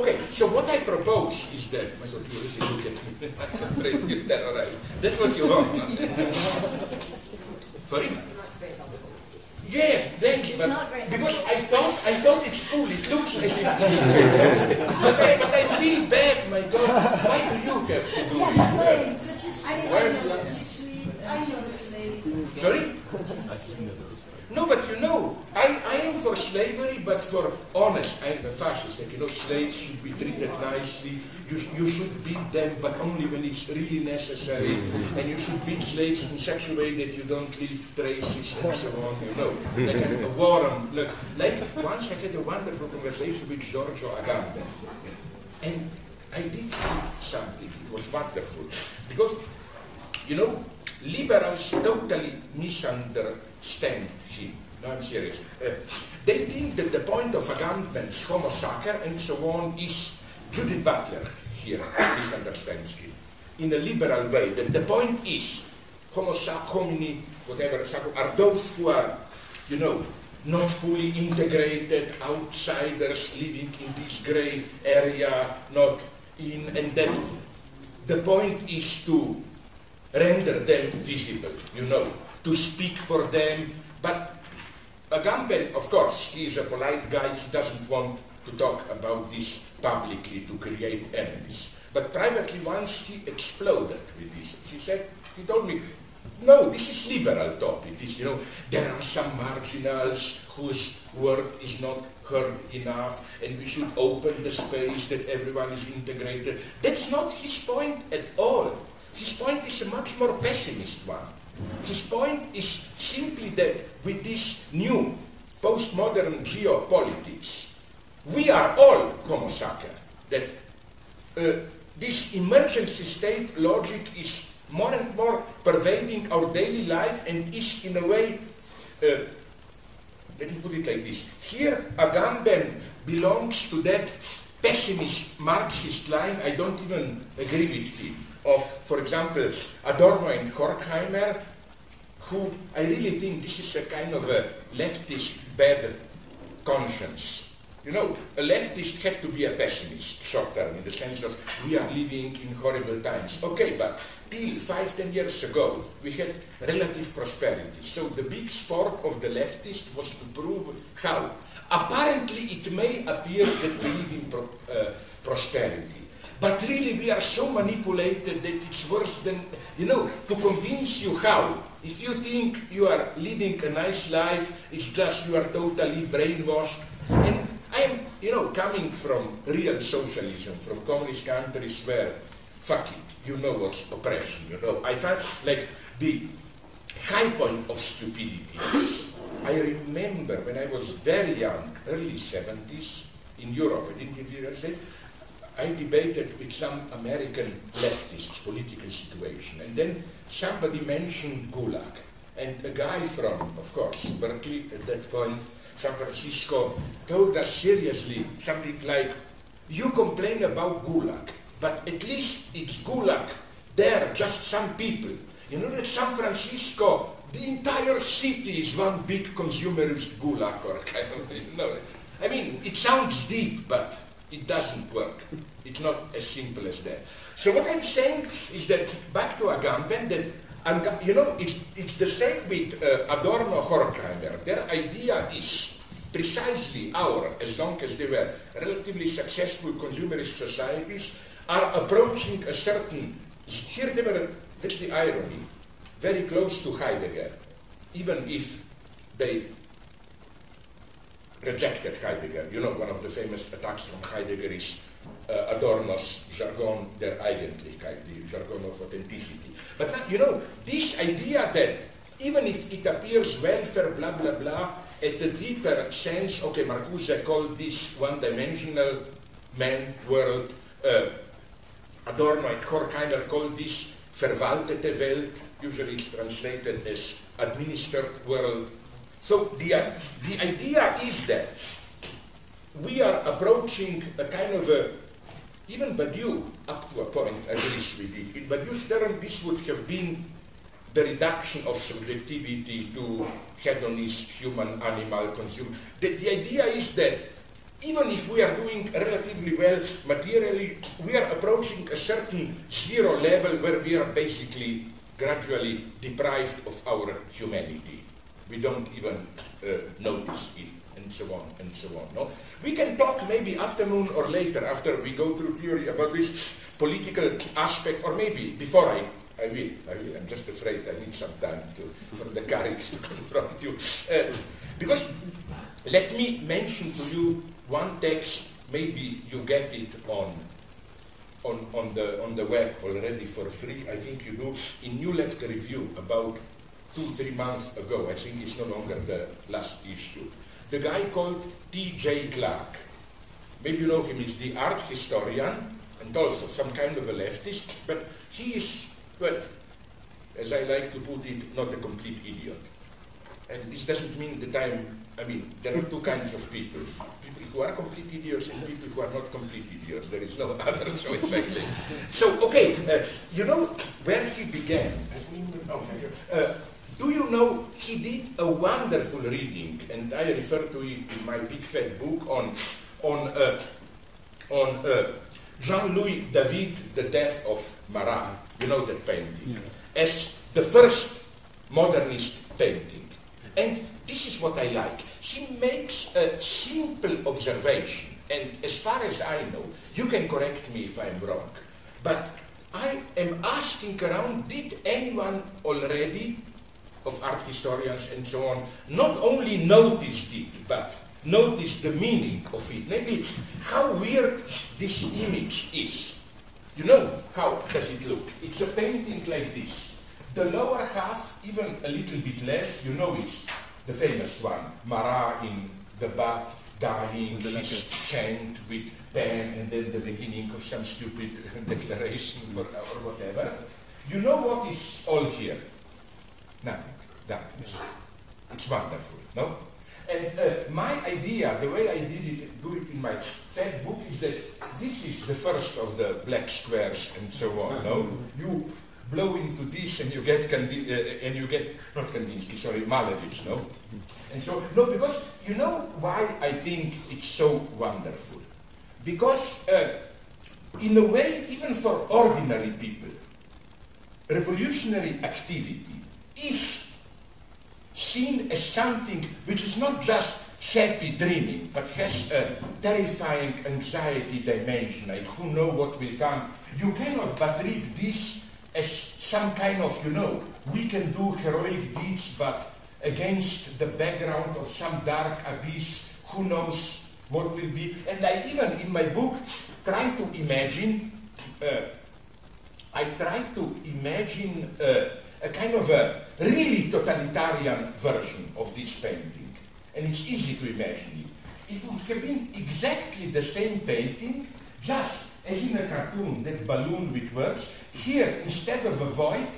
Okay, so what I propose is that, my God, you really look at me, I'm afraid you terrorize. That's what you want. Sorry? Yeah, thank you. It's not very because I thought I thought it's full. It looks as if but, I, but I feel bad, my God. Why do you have to do Yeah, it? slaves. This is I Where- know know. Sorry? No, but you know, I, I am for slavery, but for honest. I am a fascist. Like, you know, slaves should be treated nicely. You, you should beat them, but only when it's really necessary. And you should beat slaves in such a way that you don't leave traces and so on, you know. Like a, a war on, look, like once I had a wonderful conversation with Giorgio Agamben. And I did read something. It was wonderful. Because you know, liberals totally misunderstand him. No, I'm serious. Uh, they think that the point of Agamben's Homo Sacer and so on is Judith Butler here misunderstands him in a liberal way. That the point is Homo sac homini, whatever, are those who are, you know, not fully integrated, outsiders living in this grey area, not in, and that the point is to render them visible, you know, to speak for them. But Agamben, of course, he is a polite guy, he doesn't want to talk about this publicly to create enemies. But privately, once he exploded with this, he said, he told me, no, this is liberal topic. This, you know, there are some marginals whose word is not heard enough, and we should open the space that everyone is integrated. That's not his point at all. His point is a much more pessimist one. His point is simply that with this new postmodern geopolitics, we are all Homo sacer. That uh, this emergency state logic is more and more pervading our daily life and is in a way, uh, let me put it like this. Here, Agamben belongs to that pessimist Marxist line, I don't even agree with him, of, for example, Adorno and Horkheimer, who I really think this is a kind of a leftist bad conscience. You know, a leftist had to be a pessimist short term in the sense of we are living in horrible times. Okay, but till five, ten years ago, we had relative prosperity. So the big sport of the leftist was to prove how. Apparently, it may appear that we live in pro, uh, prosperity. But really, we are so manipulated that it's worse than, you know, to convince you how. If you think you are leading a nice life, it's just you are totally brainwashed. And I am, you know, coming from real socialism, from communist countries where, fuck it, you know what's oppression, you know. I find, like, the high point of stupidity is, I remember when I was very young, early 70s, in Europe, in the United States, I debated with some American leftists political situation, and then somebody mentioned Gulag, and a guy from, of course, Berkeley at that point, San Francisco, told us seriously something like, "You complain about Gulag, but at least it's Gulag. There, just some people. You know that San Francisco, the entire city is one big consumerist Gulag, or kind of, you know. I mean, it sounds deep, but it doesn't work. It's not as simple as that. So what I'm saying is that back to Agamben, that Aga- you know it's, it's the same with uh, Adorno Horkheimer. Their idea is precisely our, as long as they were relatively successful consumerist societies, are approaching a certain. Here they were. That's the irony. Very close to Heidegger, even if they rejected Heidegger. You know, one of the famous attacks from Heidegger is Adorno's jargon der Eigentlichkeit, the jargon of authenticity. But you know, this idea that even if it appears welfare, blah, blah, blah, at a deeper sense, okay, Marcuse called this one-dimensional man world, uh, Adorno and Horkheimer called this verwaltete Welt, usually it's translated as administered world. So the, uh, the idea is that we are approaching a kind of a, even Badiou, up to a point, agrees with it. In Badiou's term, this would have been the reduction of subjectivity to hedonist, human, animal, consumer. The, the idea is that even if we are doing relatively well materially, we are approaching a certain zero level where we are basically gradually deprived of our humanity. We don't even uh, notice it, and so on and so on. No, we can talk maybe afternoon or later after we go through theory about this political aspect, or maybe before I. I will, I will. I'm just afraid I need some time to, for the courage to confront you. Uh, because let me mention to you one text, maybe you get it on, on, on, the, on the web already for free. I think you do. In New Left Review, about two, three months ago, I think it's no longer the last issue. The guy called T.J. Clark. Maybe you know him, he's the art historian and also some kind of a leftist, but he is, well, as I like to put it, not a complete idiot. And this doesn't mean that I'm, I mean, there are two kinds of people. People who are complete idiots and people who are not complete idiots. There is no other choice like this. So, okay, uh, you know where he began? Oh, uh, do you know he did a wonderful reading, and I refer to it in my big fat book on, on, uh, on uh, Jean-Louis David, The Death of Marat. You know that painting. Yes. As the first modernist painting. And this is what I like. He makes a simple observation, and as far as I know, you can correct me if I'm wrong, but I am asking around did anyone already, of art historians and so on, not only noticed it, but noticed the meaning of it, namely how weird this image is. You know how does it look? It's a painting like this. The lower half, even a little bit less, you know it's the famous one, Marat in the bath, dying, his hand with pen, and then the beginning of some stupid declaration for, or whatever. You know what is all here? Nothing. Darkness. It's wonderful, no? And uh, my idea, the way I did it, do it in my third book, is that this is the first of the black squares and so on. No, you blow into this and you get uh, and you get not Kandinsky, sorry, Malevich. No, and so no, because you know why I think it's so wonderful, because uh, in a way, even for ordinary people, revolutionary activity is seen as something which is not just happy dreaming, but has a terrifying anxiety dimension, like who know what will come. You cannot but read this as some kind of, you know, we can do heroic deeds, but against the background of some dark abyss, who knows what will be. And I even, in my book, try to imagine, uh, I try to imagine uh, a kind of a really totalitarian version of this painting. And it's easy to imagine it. It would have been exactly the same painting, just as in a cartoon, that balloon with words. Here, instead of a void,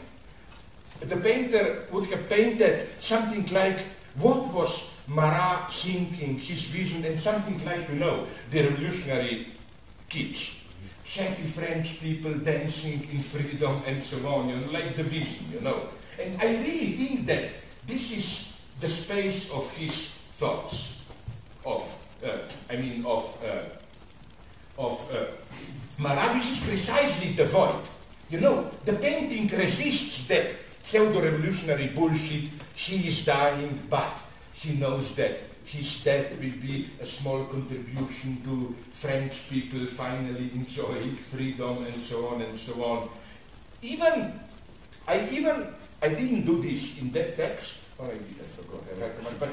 the painter would have painted something like what was Marat thinking, his vision, and something like, you know, the revolutionary kitsch. Happy French people dancing in freedom and so on, you know, like the vision, you know. And I really think that this is the space of his thoughts, of, uh, I mean, of, uh, of uh, Marat, which is precisely the void. You know, the painting resists that pseudo-revolutionary bullshit. she is dying, but she knows that his death will be a small contribution to French people finally enjoying freedom and so on and so on. Even, I even, I didn't do this in that text, or I did, I forgot, I write one, but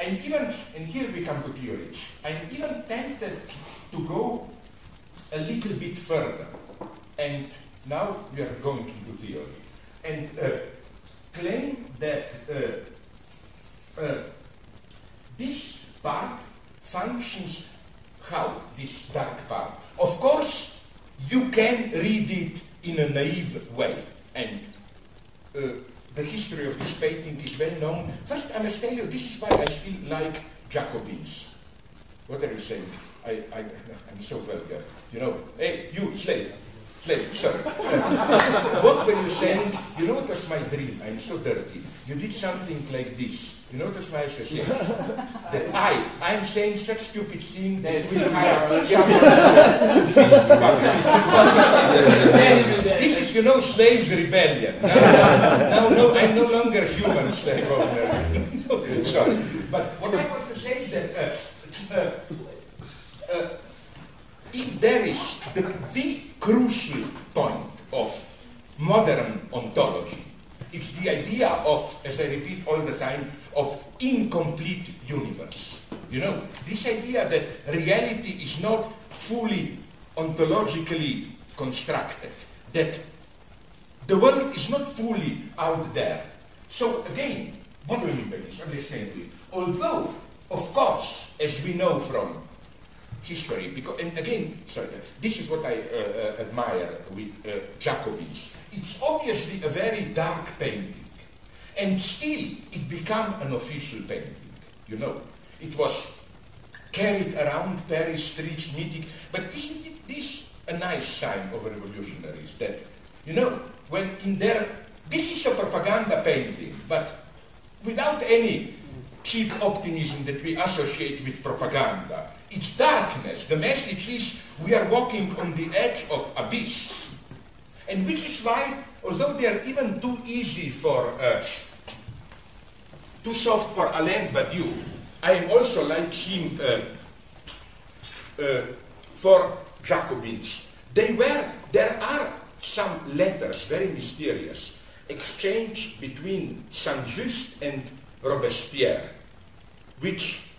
I'm even, and here we come to theory, I'm even tempted to go a little bit further, and now we are going into theory, and uh, claim that uh, uh, this part functions how this dark part. Of course, you can read it in a naive way, and uh, the history of this painting is well known. First, I must tell you, this is why I still like Jacobins. What are you saying? I, I, I'm so vulgar. You know, hey, you slave. slave, sorry. what were you saying? You know, it was my dream. I'm so dirty. You did something like this. You notice my association? that I, I'm saying such stupid thing that we hire This is, you know, slaves rebellion. Now, now no, I'm no longer human slave owner. no, sorry. But what I want to say is that uh, uh, uh, if there is the, the crucial point of modern ontology, it's the idea of, as I repeat all the time, of incomplete universe. You know, this idea that reality is not fully ontologically constructed, that the world is not fully out there. So again, what do we mean by this? Understand it. Although, of course, as we know from history, because, and again, sorry, this is what I uh, uh, admire with uh. It's obviously a very dark painting. And still, it became an official painting, you know. It was carried around Paris streets, meeting. But isn't it this a nice sign of revolutionaries that, you know, when in their, this is a propaganda painting, but without any cheap optimism that we associate with propaganda. It's darkness. The message is we are walking on the edge of abyss. And which is why, although they are even too easy for, uh, too soft for Alain Badiou, I am also like him uh, uh, for Jacobins. They were, there are some letters, very mysterious, exchanged between Saint-Just and Robespierre, which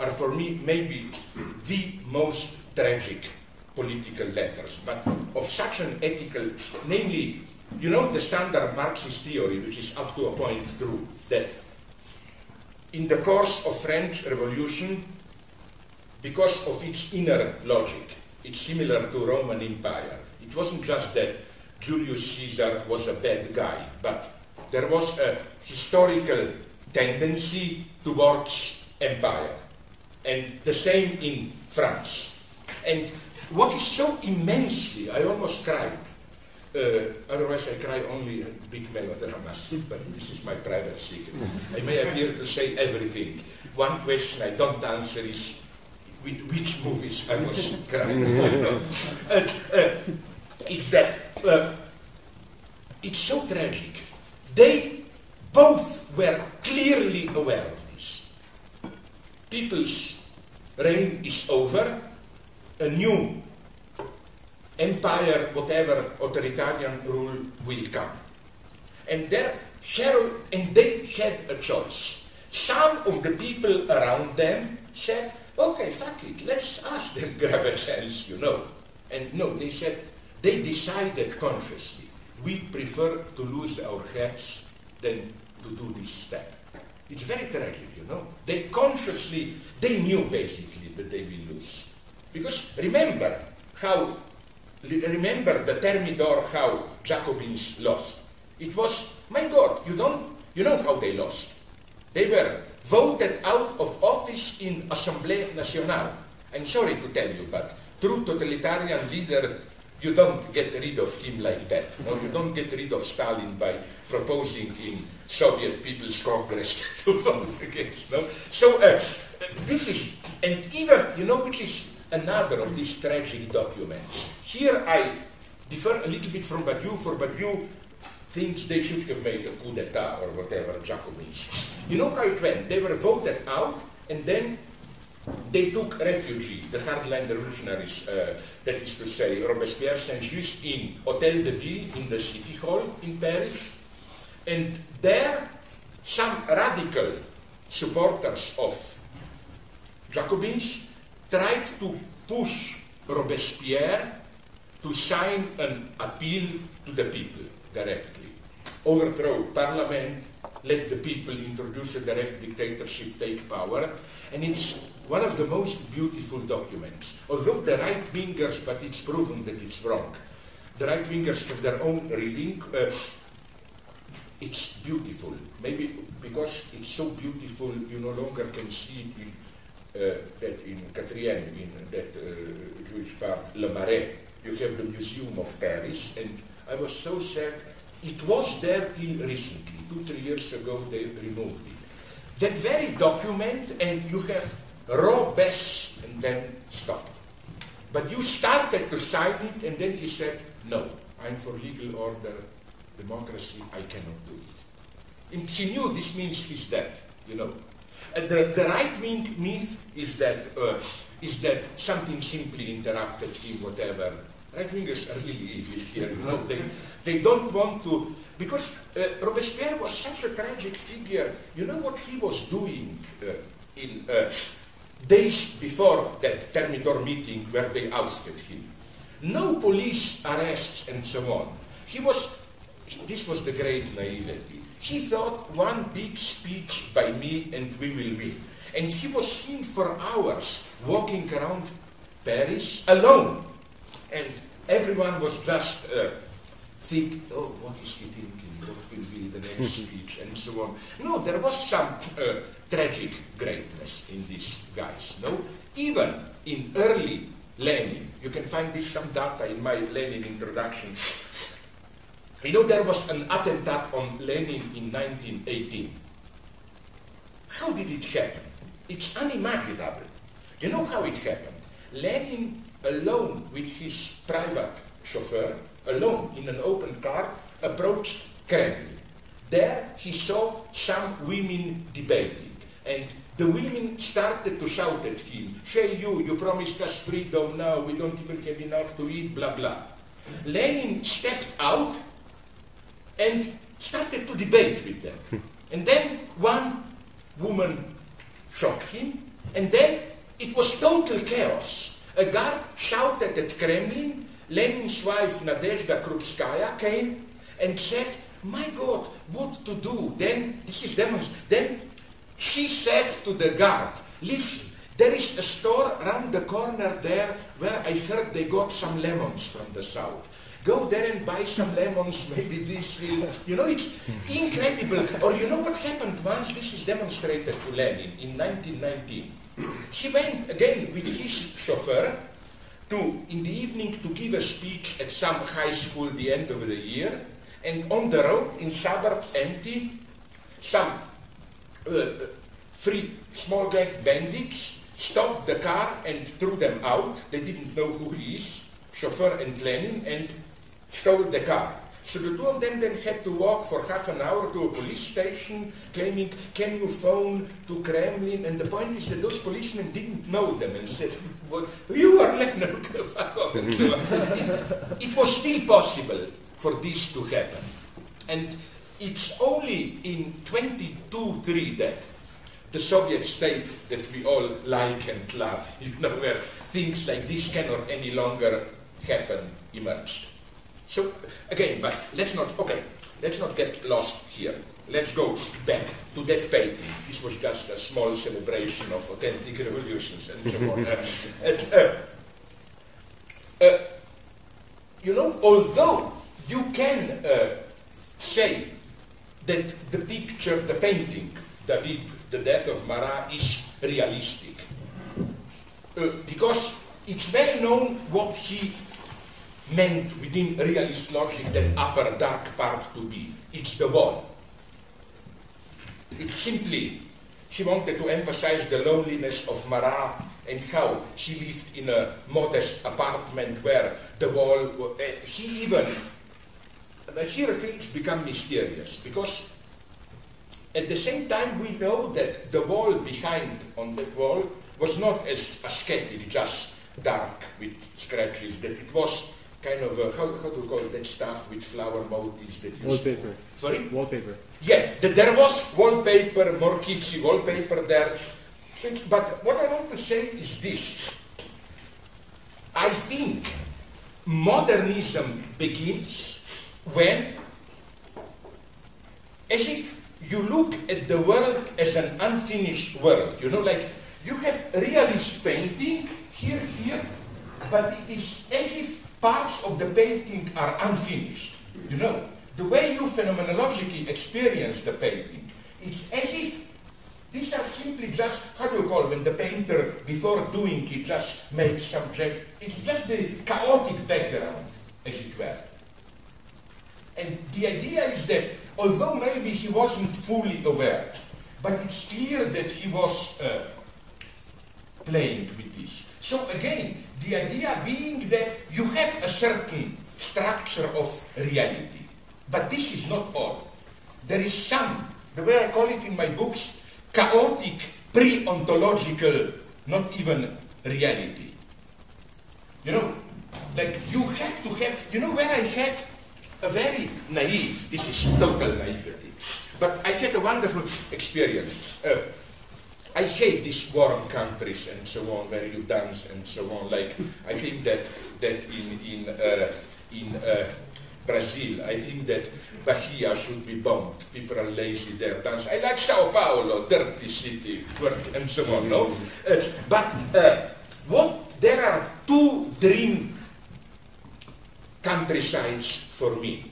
are for me maybe the most tragic political letters, but of such an ethical, namely, you know, the standard Marxist theory, which is up to a point true, that in the course of French Revolution, because of its inner logic, it's similar to Roman Empire. It wasn't just that Julius Caesar was a bad guy, but there was a historical tendency towards empire. And the same in France. And what is so immensely, I almost cried. Uh, otherwise, I cry only at big melodramas, but this is my private secret. I may appear to say everything. One question I don't answer is with which movies I was crying. uh, uh, it's that uh, it's so tragic. They both were clearly aware of this. People's reign is over, a new empire, whatever authoritarian rule will come. And, their hero, and they had a choice. Some of the people around them said, okay, fuck it, let's ask them grab a chance, you know. And no, they said, they decided consciously, we prefer to lose our heads than to do this step. It's very tragic, you know. They consciously, they knew basically that they will lose. Because remember how, remember the Thermidor, how Jacobins lost. It was, my God, you don't, you know how they lost. They were voted out of office in Assemblée Nationale. I'm sorry to tell you, but true totalitarian leader you don't get rid of him like that. No, you don't get rid of Stalin by proposing in Soviet People's Congress to vote against. No, so uh, this is, and even you know, which is another of these tragic documents. Here I differ a little bit from Badiou. For Badiou, thinks they should have made a coup d'état or whatever Jacobins. You know how it went? They were voted out, and then they took refuge, the hardline revolutionaries, uh, that is to say, Robespierre Saint-Just in Hotel de Ville in the city hall in Paris. And there, some radical supporters of Jacobins tried to push Robespierre to sign an appeal to the people directly. Overthrow parliament, let the people introduce a direct dictatorship, take power. And it's one of the most beautiful documents. Although the right wingers, but it's proven that it's wrong. The right wingers have their own reading. Uh, it's beautiful. Maybe because it's so beautiful, you no longer can see it in that in Quatrième, in that uh, Jewish part, Le Marais, you have the Museum of Paris, and I was so sad. It was there till recently, two, three years ago, they removed it. That very document, and you have Robes, and then stopped. But you started to sign it, and then he said, No, I'm for legal order, democracy, I cannot do it. And he knew this means his death, you know. The, the right wing myth is that, uh, is that something simply interrupted him, whatever. Right wingers are really evil here, you know. They, they don't want to, because uh, Robespierre was such a tragic figure. You know what he was doing uh, in days before that Thermidor meeting where they ousted him? No police arrests and so on. He was, this was the great naivety. He thought one big speech by me and we will win. And he was seen for hours walking around Paris alone. And everyone was just uh, think, oh, what is he thinking? What will be the next speech? And so on. No, there was some uh, tragic greatness in these guys. No, even in early Lenin, you can find this some data in my Lenin introduction. You know, there was an attempt on Lenin in 1918. How did it happen? It's unimaginable. You know how it happened? Lenin, alone with his private chauffeur, alone in an open car, approached Kremlin. There he saw some women debating, and the women started to shout at him, Hey, you, you promised us freedom now, we don't even have enough to eat, blah, blah. Lenin stepped out and started to debate with them. Hmm. and then one woman shot him, and then it was total chaos. A guard shouted at Kremlin, Lenin's wife Nadezhda Krupskaya came and said, my God, what to do? Then, this is demonst- then she said to the guard, listen, there is a store around the corner there where I heard they got some lemons from the south. Go there and buy some lemons, maybe this will, you know, it's incredible. Or you know what happened once? This is demonstrated to Lenin in 1919. He went again with his chauffeur to, in the evening, to give a speech at some high school the end of the year. And on the road, in suburb empty, some uh, three small gang bandits stopped the car and threw them out. They didn't know who he is, chauffeur and Lenin, and stole the car. So the two of them then had to walk for half an hour to a police station, claiming, "Can you phone to Kremlin?" And the point is that those policemen didn't know them and said, well, "You are Lenin, fuck off." So it, it was still possible for this to happen, and it's only in 22-3 that the Soviet state that we all like and love, you know, where things like this cannot any longer happen, emerged. So again, but let's not okay, let's not get lost here. Let's go back to that painting. This was just a small celebration of authentic revolutions and so on. Uh, uh, uh, you know, although you can uh, say that the picture, the painting, David, the death of Marat, is realistic, uh, because it's well known what he meant within realist logic that upper dark part to be. It's the wall. It's simply, she wanted to emphasize the loneliness of Marat and how he lived in a modest apartment where the wall, uh, he even, here things become mysterious because at the same time we know that the wall behind on that wall was not as ascetic, just dark with scratches, that it was kind of uh, how, how do you call it, that stuff with flower motifs that you Wallpaper. Sorry? Wallpaper. Yeah, th- there was wallpaper, more kitschy wallpaper there. But what I want to say is this. I think modernism begins when, as if you look at the world as an unfinished world. You know, like you have realist painting here, here, but it is as if parts of the painting are unfinished. You know, the way you phenomenologically experience the painting, it's as if These are simply just, how do you call it when the painter, before doing it, just makes some check. It's just the chaotic background, as it were. And the idea is that although maybe he wasn't fully aware, but it's clear that he was uh, playing with this. So again, the idea being that you have a certain structure of reality, but this is not all. There is some, the way I call it in my books, chaotic, pre-ontological, not even reality. You know, like you have to have, you know where I had a very naive, this is total naivety, but I had a wonderful experience. Uh, I hate these warm countries and so on, where you dance and so on. Like I think that that in in uh, in uh, Brazil, I think that Bahia should be bombed. People are lazy there. Dance. I like Sao Paulo, dirty city, and so on. No, uh, but uh, what there are two dream countrysides for me.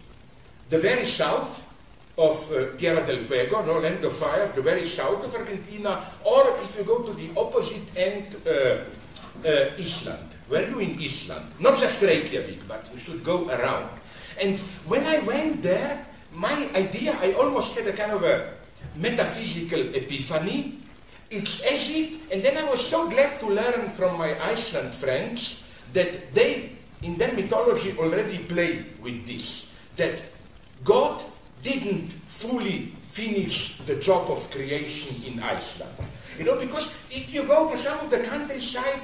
The very south of uh, Tierra del Fuego, no land of fire, the very south of Argentina, or if you go to the opposite end, uh, uh, Iceland. Were you in Iceland? Not just Reykjavik, but you should go around. And when I went there, my idea, I almost had a kind of a metaphysical epiphany. It's as if, and then I was so glad to learn from my Iceland friends that they, in their mythology, already play with this. That God didn't fully finish the job of creation in Iceland. You know, because if you go to some of the countryside,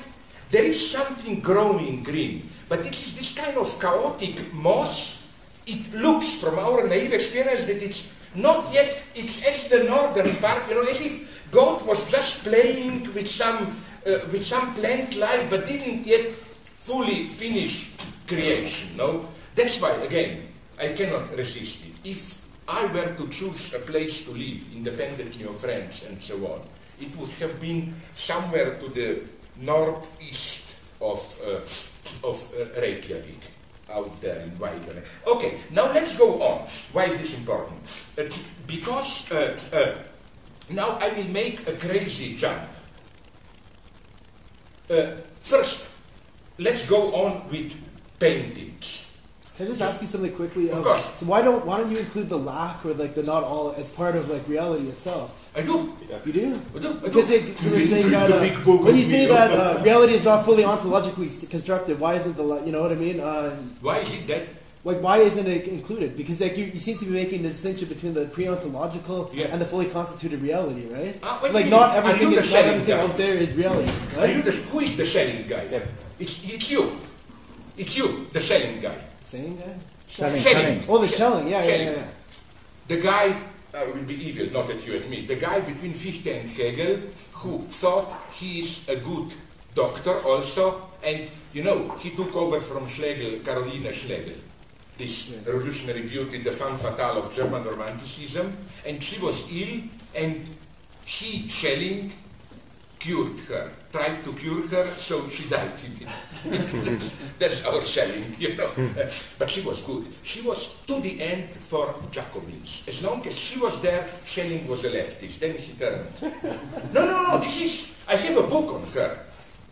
there is something growing green, but it is this kind of chaotic moss. It looks, from our naive experience, that it's not yet, it's as the northern part, you know, as if God was just playing with some, uh, with some plant life, but didn't yet fully finish creation, no? That's why, again, I cannot resist it. If I were to choose a place to live, independently of friends and so on, it would have been somewhere to the northeast of, uh, of uh, Reykjavik, out there in wilderness. Okay, now let's go on. Why is this important? Uh, because uh, uh, now I will make a crazy jump. Uh, first, let's go on with paintings. Can I just ask you something quickly? Of Um, course. So why don't why don't you include the lack or like the not all as part of like reality itself? I do. Yeah. You do? I do. I do. Because it, you were saying that uh, when you say that uh, reality is not fully ontologically constructed, why isn't the you know what I mean? Uh, Why is it that? like why isn't it included? Because like you, you seem to be making a distinction between the pre-ontological Yeah. and the fully constituted reality, right? Ah, So, like not everything the is not everything guy? out there is reality. Are you the, who is the selling guy? It's, it's you. It's you, the selling guy. Saying that? Selling, Selling. selling. Oh, the shelling. Yeah, yeah, yeah, yeah. The guy uh, will be evil, not at you, at me. The guy between Fichte and Hegel who thought he is a good doctor also, and you know, he took over from Schlegel, Caroline Schlegel, this revolutionary beauty, the femme fatale of German Romanticism, and she was ill, and he, Schelling, cured her, tried to cure her, so she died in That's our Schelling, you know. but she was good. She was to the end for Jacobins. As long as she was there, Schelling was a leftist. Then he turned. no, no, no, this is, I have a book on her.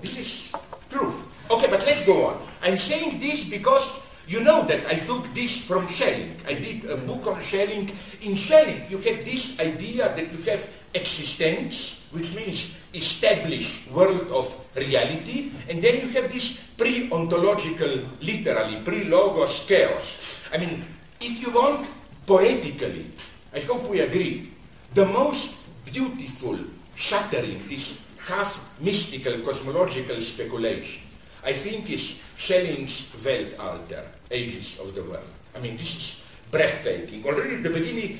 This is truth. Okay, but let's go on. I'm saying this because you know that I took this from Schelling. I did a book on Schelling. In Schelling, you have this idea that you have existence, which means established world of reality, and then you have this pre-ontological, literally, pre-logos chaos. I mean, if you want, poetically, I hope we agree, the most beautiful shattering, this half mystical cosmological speculation, I think is Schelling's Weltalter, Ages of the World. I mean, this is breathtaking. Already at the beginning,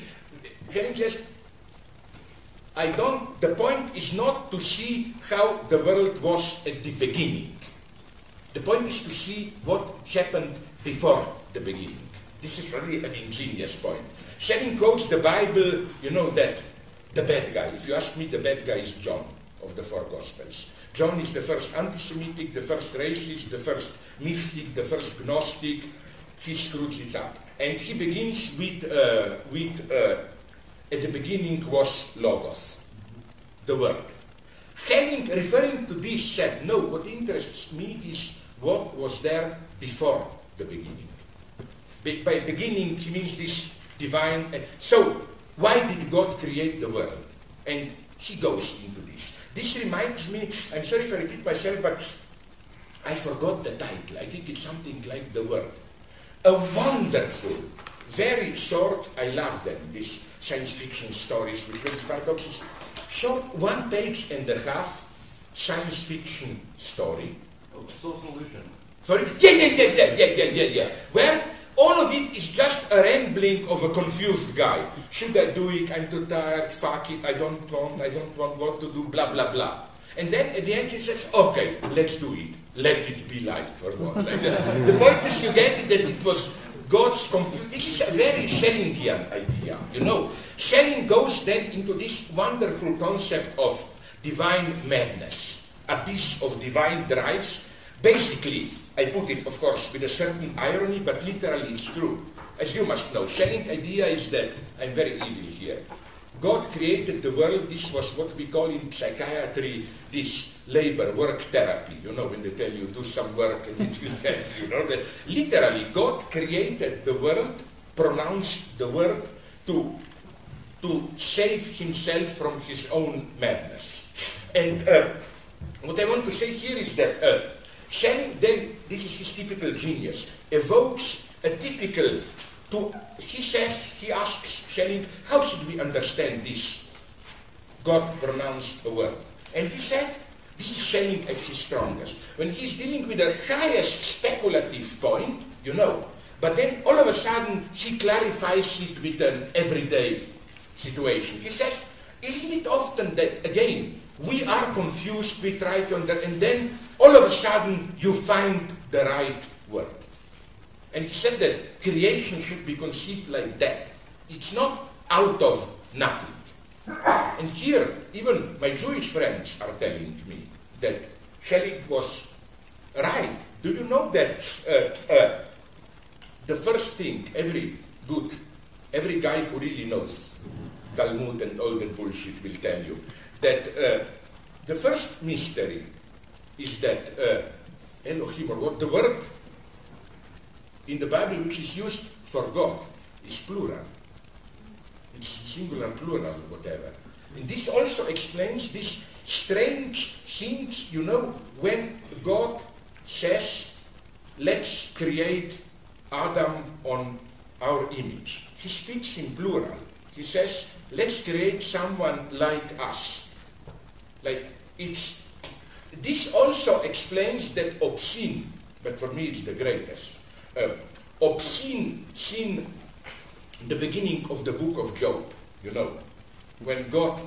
Schelling says, I don't, the point is not to see how the world was at the beginning. The point is to see what happened before the beginning. This is really an ingenious point. Schelling quotes the Bible, you know that the bad guy. If you ask me, the bad guy is John of the four Gospels. John is the first anti-Semitic, the first racist, the first mystic, the first Gnostic. He screws it up. And he begins with, uh, with uh, at the beginning was Logos. the word. Schelling, referring to this, said, no, what interests me is what was there before the beginning. Be- by beginning, he means this divine. Uh, so, why did God create the world? And he goes into this. This reminds me, I'm sorry if I repeat myself, but I forgot the title. I think it's something like The Word. A wonderful, very short, I love them, these science fiction stories with very paradoxes. Short, one page and a half science fiction story. Oh, Sole Solution. Sorry? Yeah, yeah, yeah, yeah, yeah, yeah, yeah, yeah. Where all of it is just a rambling of a confused guy. Should I do it? I'm too tired. Fuck it. I don't want. I don't want what to do. Blah blah blah. And then at the end he says, "Okay, let's do it. Let it be light or what?" Like the point is, you get it that it was God's confusion. This is a very Schellingian idea, you know. Schelling goes then into this wonderful concept of divine madness, abyss of divine drives. Basically, I put it, of course, with a certain irony, but literally it's true. As you must know, Schelling idea is that, I'm very evil here, God created the world, this was what we call in psychiatry, this labor, work therapy, you know, when they tell you do some work and it will help, you know, that literally God created the world, pronounced the word to, to save himself from his own madness. And uh, what I want to say here is that uh, Schelling then, this is his typical genius, evokes a typical, to, he says, he asks Schelling, how should we understand this? God pronounced a word. And he said, this is Schelling at his strongest. When he's dealing with the highest speculative point, you know, but then all of a sudden he clarifies it with an everyday situation. He says, isn't it often that, again, we are confused, we try to under, and then all of a sudden you find the right word. And he said that creation should be conceived like that. It's not out of nothing. And here, even my Jewish friends are telling me that Schelling was right. Do you know that uh, uh, the first thing every good, every guy who really knows Talmud and all that bullshit will tell you, that uh, the first mystery is that uh, Elohim, or what the word in the Bible which is used for God, is plural. It's singular, plural, whatever. And this also explains this strange hint, you know, when God says, let's create Adam on our image. He speaks in plural. He says, let's create someone like us. Like, it's, this also explains that obscene, but for me it's the greatest, uh, obscene sin the beginning of the book of Job, you know, when God,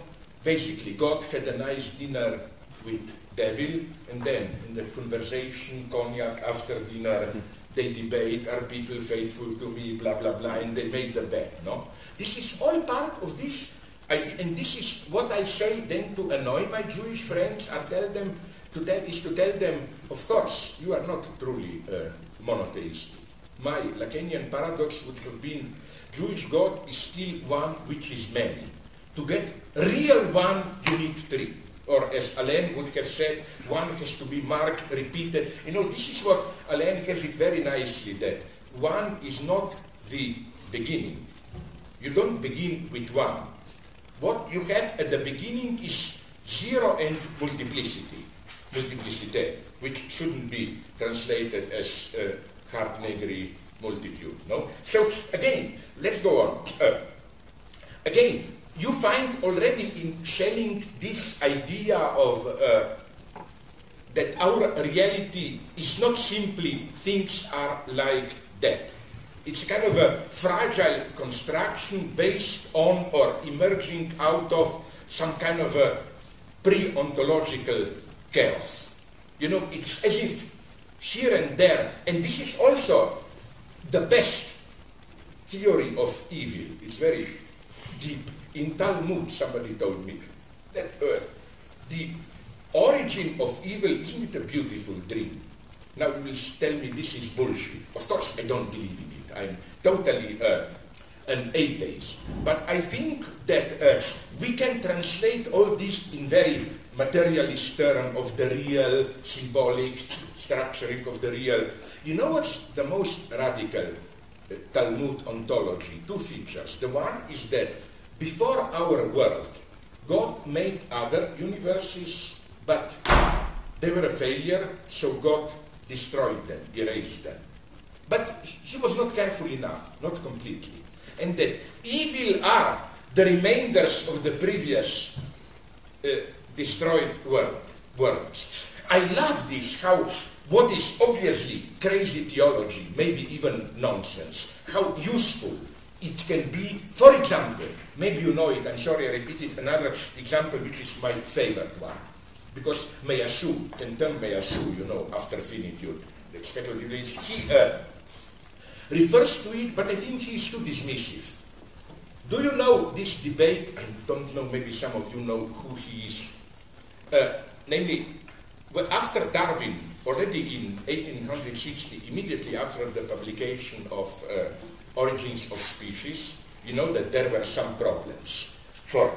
basically, God had a nice dinner with devil, and then in the conversation, cognac after dinner, they debate, are people faithful to me, blah, blah, blah, and they make the bet, no? This is all part of this, I, and this is what I say then to annoy my Jewish friends, I tell them, to tell, is to tell them, of course, you are not truly uh, monotheistic. My Lacanian paradox would have been Jewish God is still one which is many. To get real one, you need three. Or as Alain would have said, one has to be marked, repeated. You know, this is what Alain has it very nicely that one is not the beginning. You don't begin with one. What you have at the beginning is zero and multiplicity, multiplicity, which shouldn't be translated as uh, Hardt Negri multitude. No. So again, let's go on. Uh, again, you find already in Schelling this idea of uh, that our reality is not simply things are like that. It's kind of a fragile construction based on or emerging out of some kind of a pre-ontological chaos. You know, it's as if here and there, and this is also the best theory of evil. It's very deep. In Talmud, somebody told me that uh, the origin of evil isn't it a beautiful dream? Now you will tell me this is bullshit. Of course, I don't believe in it. I'm totally uh, an atheist. But I think that uh, we can translate all this in very materialist term of the real, symbolic, structuring of the real. You know what's the most radical uh, Talmud ontology? Two features. The one is that before our world, God made other universes, but they were a failure, so God destroyed them, erased them. But he was not careful enough, not completely. And that evil are the remainders of the previous uh, destroyed world, worlds. I love this, how what is obviously crazy theology, maybe even nonsense, how useful it can be. For example, maybe you know it, I'm sorry I repeated another example which is my favorite one. Because Quentin Meillassoux, you know, after finitude, the speculative he uh, refers to it, but I think he is too dismissive. Do you know this debate? I don't know, maybe some of you know who he is. Uh, namely, after Darwin, already in 1860, immediately after the publication of uh, Origins of Species, you know that there were some problems for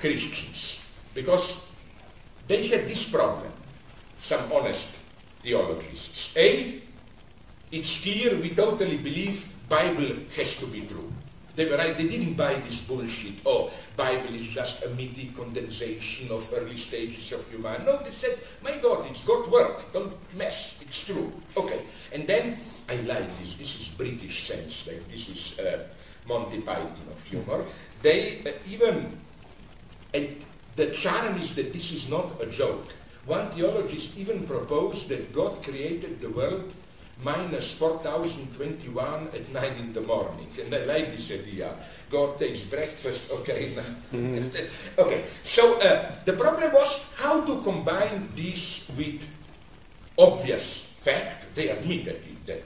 Christians because they had this problem, some honest theologists. A, it's clear we totally believe Bible has to be true. They were right, they didn't buy this bullshit. Oh, Bible is just a mythic condensation of early stages of humanity. No, they said, my God, it's God's word. Don't mess. It's true. Okay. And then I like this. This is British sense. Like this is uh, Monty Python of humor. They uh, even, and the charm is that this is not a joke. One theologist even proposed that God created the world minus 4021 at 9 in the morning. And I like this idea. God takes breakfast, okay. Mm-hmm. okay, so uh, the problem was how to combine this with obvious fact. They admitted it, that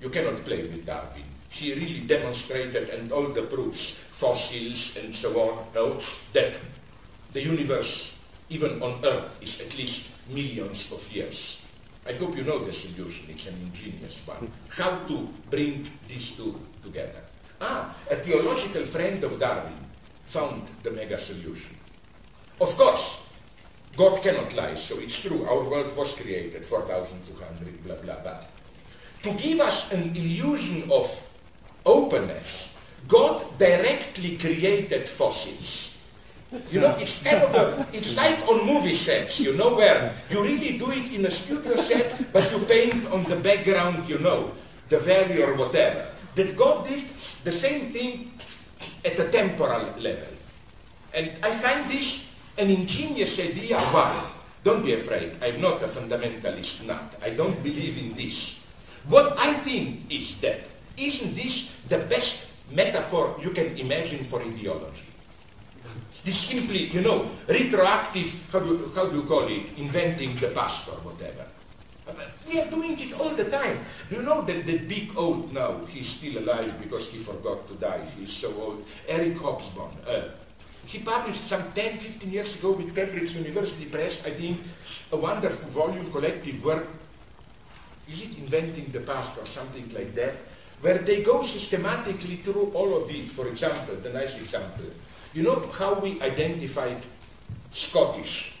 you cannot play with Darwin. He really demonstrated, and all the proofs, fossils and so on, know, that the universe, even on Earth, is at least millions of years I hope you know the solution. It's an ingenious one. How to bring these two together. Ah, a theological friend of Darwin found the mega solution. Of course, God cannot lie, so it's true. Our world was created 4,200, blah, blah, blah. To give us an illusion of openness, God directly created fossils you know, it's kind of a, it's like on movie sets, you know, where you really do it in a studio set, but you paint on the background, you know, the valley or whatever. That God did the same thing at a temporal level. And I find this an ingenious idea. Why? Don't be afraid. I'm not a fundamentalist nut. I don't believe in this. What I think is that isn't this the best metaphor you can imagine for ideology? This simply, you know, retroactive, how do, you, how do you call it, inventing the past or whatever. We are doing it all the time. Do you know that the big old now, he's still alive because he forgot to die, he's so old, Eric Hobsbawm. Uh, he published some 10, 15 years ago with Cambridge University Press, I think, a wonderful volume collective work. Is it Inventing the Past or something like that? Where they go systematically through all of it. For example, the nice example, you know how we identified Scottish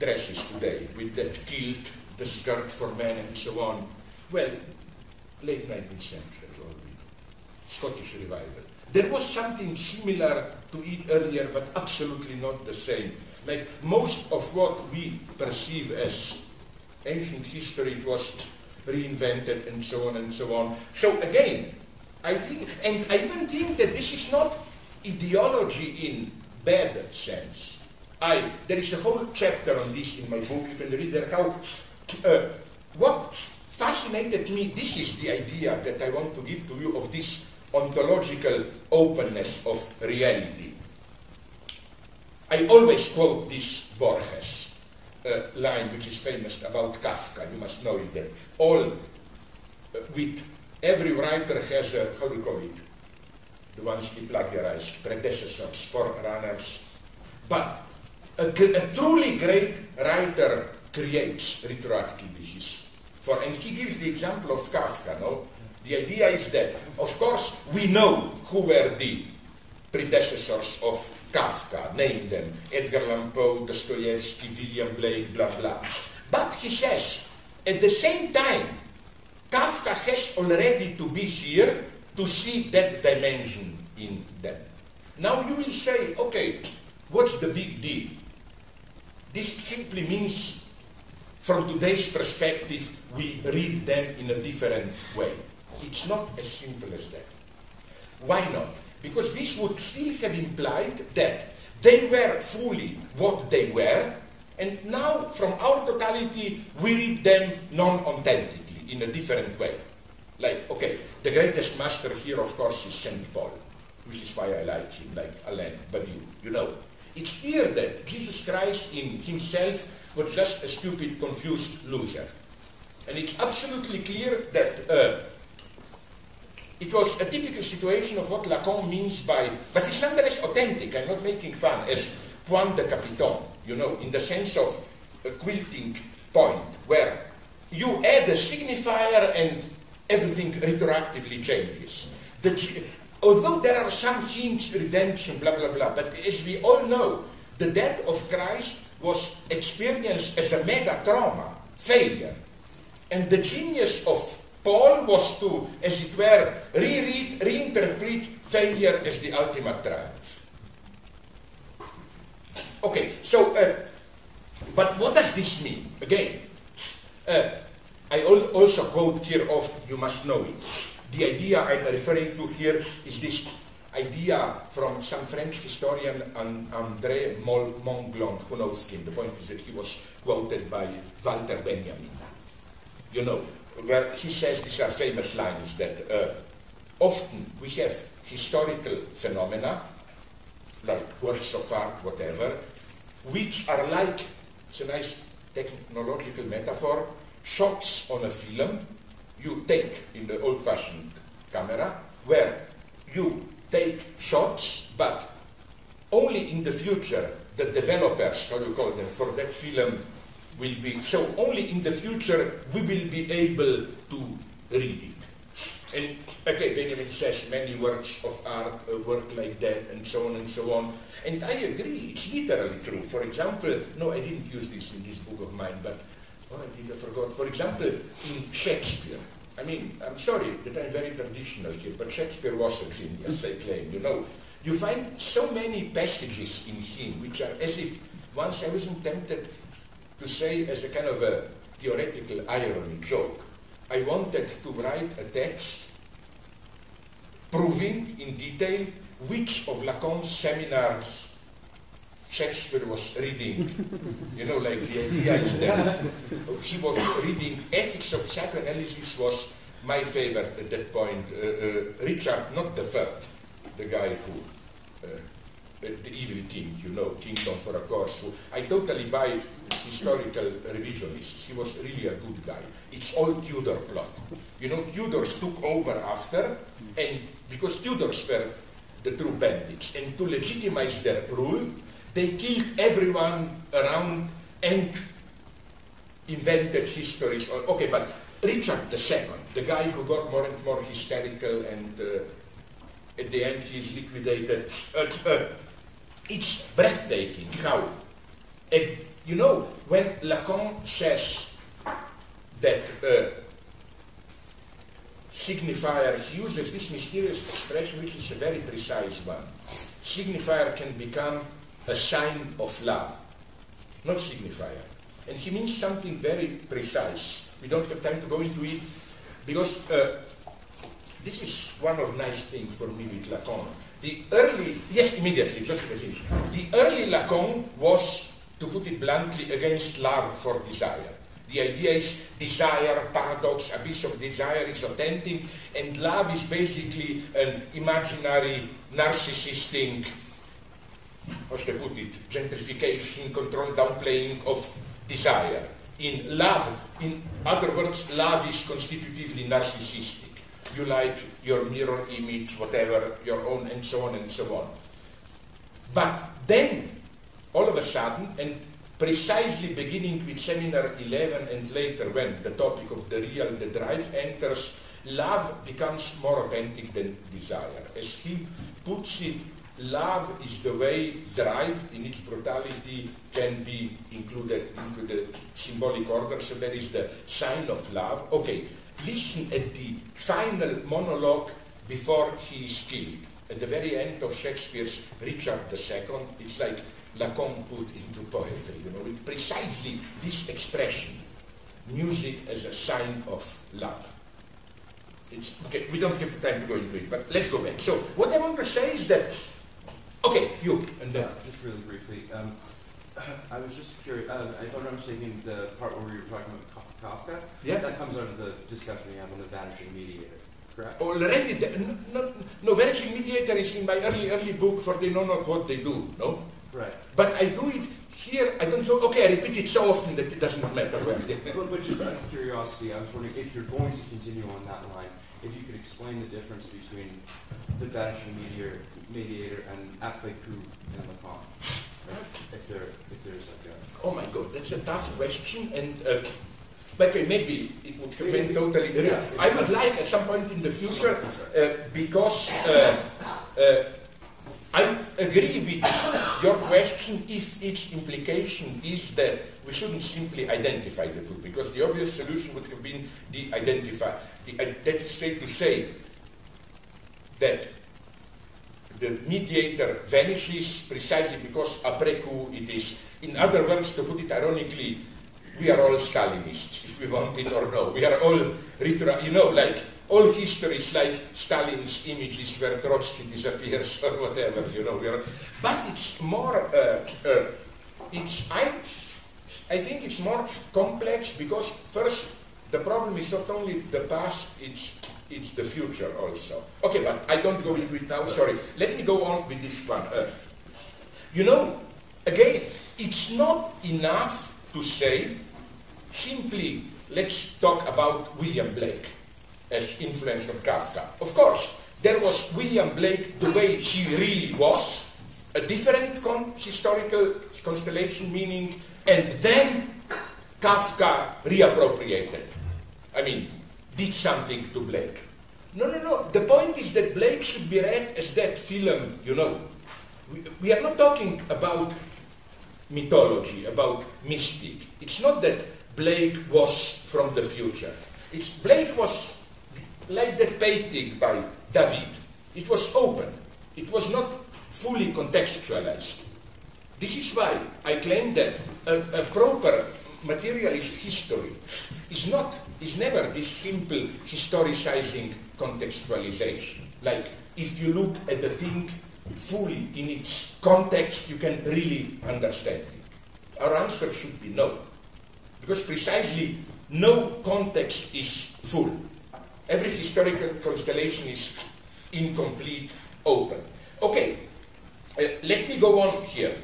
dresses today with that kilt, the skirt for men, and so on? Well, late 19th century already. Scottish revival. There was something similar to it earlier, but absolutely not the same. Like most of what we perceive as ancient history, it was reinvented and so on and so on. So again, I think, and I even think that this is not ideology in bad sense. I, there is a whole chapter on this in my book. You can read there how, uh, what fascinated me, this is the idea that I want to give to you of this ontological openness of reality. I always quote this Borges uh, line, which is famous about Kafka. You must know it. That all, uh, with every writer has a how do you call it? The ones he plagiarized, predecessors, forerunners. But a, a, truly great writer creates retroactively his. For, and he gives the example of Kafka, no? The idea is that, of course, we know who were the predecessors of Kafka, name them Edgar Allan Poe, Dostoevsky, William Blake, blah blah. But he says, at the same time, Kafka has already to be here to see that dimension in them. Now you will say, okay, what's the big deal? This simply means, from today's perspective, we read them in a different way. It's not as simple as that. Why not? Because this would still have implied that they were fully what they were, and now from our totality we read them non-authentically in a different way. Like, okay, the greatest master here, of course, is St. Paul, which is why I like him, like Alain Badiou, you know. It's clear that Jesus Christ in himself was just a stupid, confused loser. And it's absolutely clear that uh, it was a typical situation of what Lacan means by, but it's nonetheless authentic, I'm not making fun, as point de capiton, you know, in the sense of a quilting point, where you add a signifier and everything retroactively changes. The, although there are some hints, redemption, blah, blah, blah, but as we all know, the death of Christ was experienced as a mega trauma, failure. And the genius of Paul was to, as it were, reread, reinterpret failure as the ultimate triumph. Okay, so, uh, but what does this mean? Again, uh, I also quote here of, you must know it. The idea I'm referring to here is this idea from some French historian, André Monglond, who knows him. The point is that he was quoted by Walter Benjamin. You know, where he says these are famous lines that uh, often we have historical phenomena, like works of art, whatever, which are like, it's a nice technological metaphor, shots on a film you take in the old-fashioned camera, where you take shots, but only in the future the developers, how you call them, for that film will be, so only in the future we will be able to read it. And okay, Benjamin says many works of art uh, work like that, and so on and so on. And I agree, it's literally true. For example, no, I didn't use this in this book of mine, but Oh, I forgot. For example, in Shakespeare, I mean, I'm sorry that I'm very traditional here, but Shakespeare was a genius, hmm. I claim. You know, you find so many passages in him which are as if once I wasn't tempted to say as a kind of a theoretical irony joke. I wanted to write a text proving in detail which of Lacan's seminars Shakespeare was reading, you know, like the idea is that he was reading Ethics of Psychoanalysis was my favorite at that point. Uh, uh, Richard, not the third, the guy who, uh, the evil king, you know, Kingdom for a Course. Who, I totally buy historical revisionists. He was really a good guy. It's all Tudor plot. You know, Tudors took over after, and because Tudors were the true bandits, and to legitimize their rule, they killed everyone around and invented histories. Okay, but Richard II, the guy who got more and more hysterical and uh, at the end he is liquidated, uh, uh, it's breathtaking how. And you know, when Lacan says that uh, signifier, he uses this mysterious expression which is a very precise one. Signifier can become a sign of love, not signifier. And he means something very precise. We don't have time to go into it because uh, this is one of nice things for me with Lacan. The early, yes, immediately, just to finish. The early Lacan was, to put it bluntly, against love for desire. The idea is desire, paradox, abyss of desire is authentic, and love is basically an imaginary, narcissistic how should I put it, gentrification, control, downplaying of desire. In love, in other words, love is constitutively narcissistic. You like your mirror image, whatever, your own, and so on and so on. But then, all of a sudden, and precisely beginning with seminar 11 and later when the topic of the real, the drive enters, love becomes more authentic than desire. As he puts it, love is the way drive in its brutality can be included into the symbolic order. So there is the sign of love. Okay, listen at the final monologue before he is killed. At the very end of Shakespeare's Richard II, it's like Lacan put into poetry, you know, with precisely this expression, music as a sign of love. It's, okay, we don't have time to go into it, but let's go back. So what I want to say is that, okay, you, and then... Just really briefly. Um, I was just curious, uh, if I'm not mistaken, the part where we were talking about Kafka, Yeah. that comes out of the discussion we have on the vanishing mediator, correct? Already, the, no, no, vanishing mediator is in my early, early book for they know not what they do, no? Right. But I do it here, I don't know, okay, I repeat it so often that it doesn't matter. But, but just out of curiosity, I was wondering if you're going to continue on that line, if you could explain the difference between the vanishing mediator, mediator and après coup and Lacan. Right? If there, if there's like a Oh my god, that's a tough question, and uh, okay, maybe it would have been totally. I would like at some point in the future, uh, because uh, uh, I agree with your question if its implication is that we shouldn't simply identify the two, because the obvious solution would have been the identify, the, that is straight to say that the mediator vanishes precisely because après coup it is. In other words, to put it ironically, we are all Stalinists, if we want it or no. We are all, you know, like all history is like Stalin's images where Trotsky disappears or whatever, you know. We are, but it's more, uh, uh, it's, I, I think it's more complex because first, the problem is not only the past, it's it's the future also. Okay, but I don't go into it now, sorry. Let me go on with this one. Uh, you know, again, it's not enough to say simply, let's talk about William Blake as influence of Kafka. Of course, there was William Blake the way he really was, a different con- historical constellation meaning, and then Kafka reappropriated. I mean, did something to Blake. No, no, no. The point is that Blake should be read as that film, you know. We, we are not talking about mythology, about mystic. It's not that Blake was from the future. It's Blake was like that painting by David. It was open. It was not fully contextualized. This is why I claim that a, a proper materialist history is not is never this simple historicizing contextualization. Like if you look at the thing fully in its context, you can really understand it. Our answer should be no. Because precisely no context is full. Every historical constellation is incomplete, open. Okay, uh, let me go on here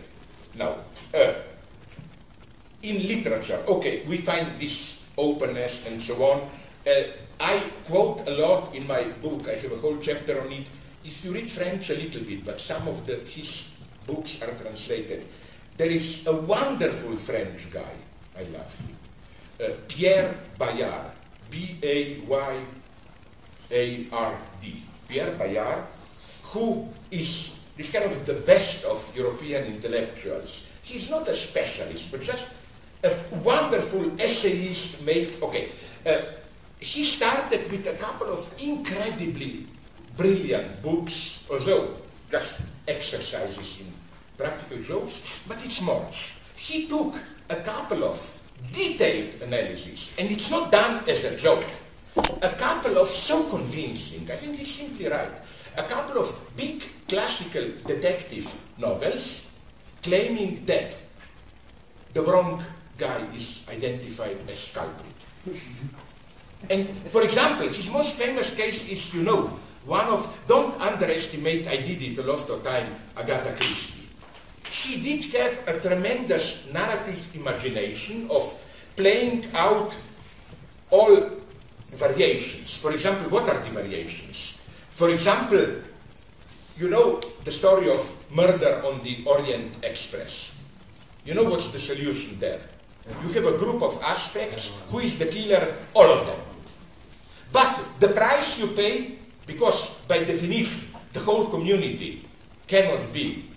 now. Uh, in literature, okay, we find this openness and so on. Uh, I quote a lot in my book, I have a whole chapter on it. If you read French a little bit, but some of the, his books are translated, there is a wonderful French guy, I love him, uh, Pierre Bayard, B A Y A R D. Pierre Bayard, who is this kind of the best of European intellectuals. He's not a specialist, but just a wonderful essayist. Make okay. Uh, he started with a couple of incredibly brilliant books, although just exercises in practical jokes, but it's more. He took a couple of detailed analyses, and it's not done as a joke. A couple of so convincing, I think he's simply right, a couple of big classical detective novels claiming that the wrong guy is identified as culprit. And for example, his most famous case is, you know, one of, don't underestimate, I did it a lot of time, Agatha Christie. She did have a tremendous narrative imagination of playing out all variations. For example, what are the variations? For example, you know the story of murder on the Orient Express. You know what's the solution there? You have a group of aspects. Who is the killer? All of them. But the price you pay, because by definition, the whole community cannot be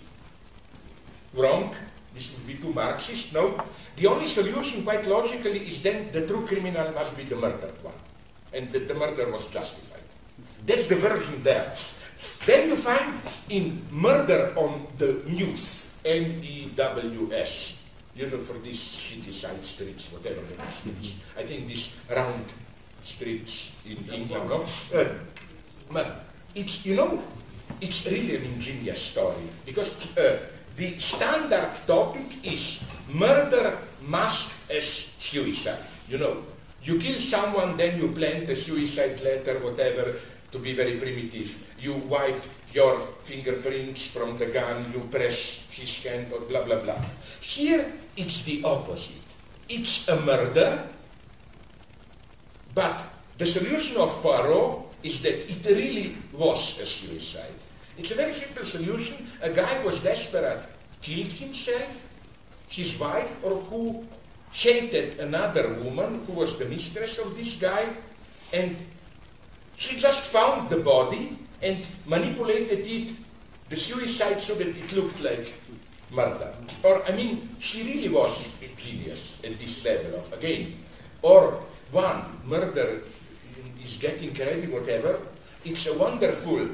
wrong, this would be too Marxist, no. The only solution, quite logically, is then the true criminal must be the murdered one, and that the murder was justified. That's the version there. Then you find in Murder on the Mews, M E W S, you know, for these shitty side streets, whatever it is. I think these round streets in England? Uh, but it's, you know, it's really an ingenious story because uh, the standard topic is murder masked as suicide. You know, you kill someone, then you plant a suicide letter, whatever, to be very primitive. You wipe your fingerprints from the gun, you press his hand, or blah, blah, blah. Here, it's the opposite. It's a murder, but the solution of Poirot is that it really was a suicide. It's a very simple solution. A guy was desperate, killed himself, his wife, or who hated another woman who was the mistress of this guy, and she just found the body and manipulated it, the suicide, so that it looked like murder. Or, I mean, she really was a genius at this level of, again, or one, murder is getting credit, whatever. It's a wonderful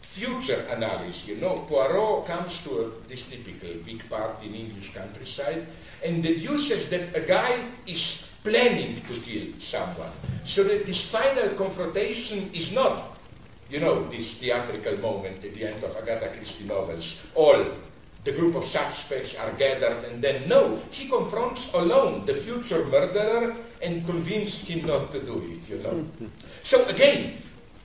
future analysis. You know, Poirot comes to a, this typical big party in English countryside and deduces that a guy is planning to kill someone. So that this final confrontation is not, you know, this theatrical moment at the end of Agatha Christie novels. All the group of suspects are gathered and then, no, he confronts alone the future murderer and convinced him not to do it, you know. so again,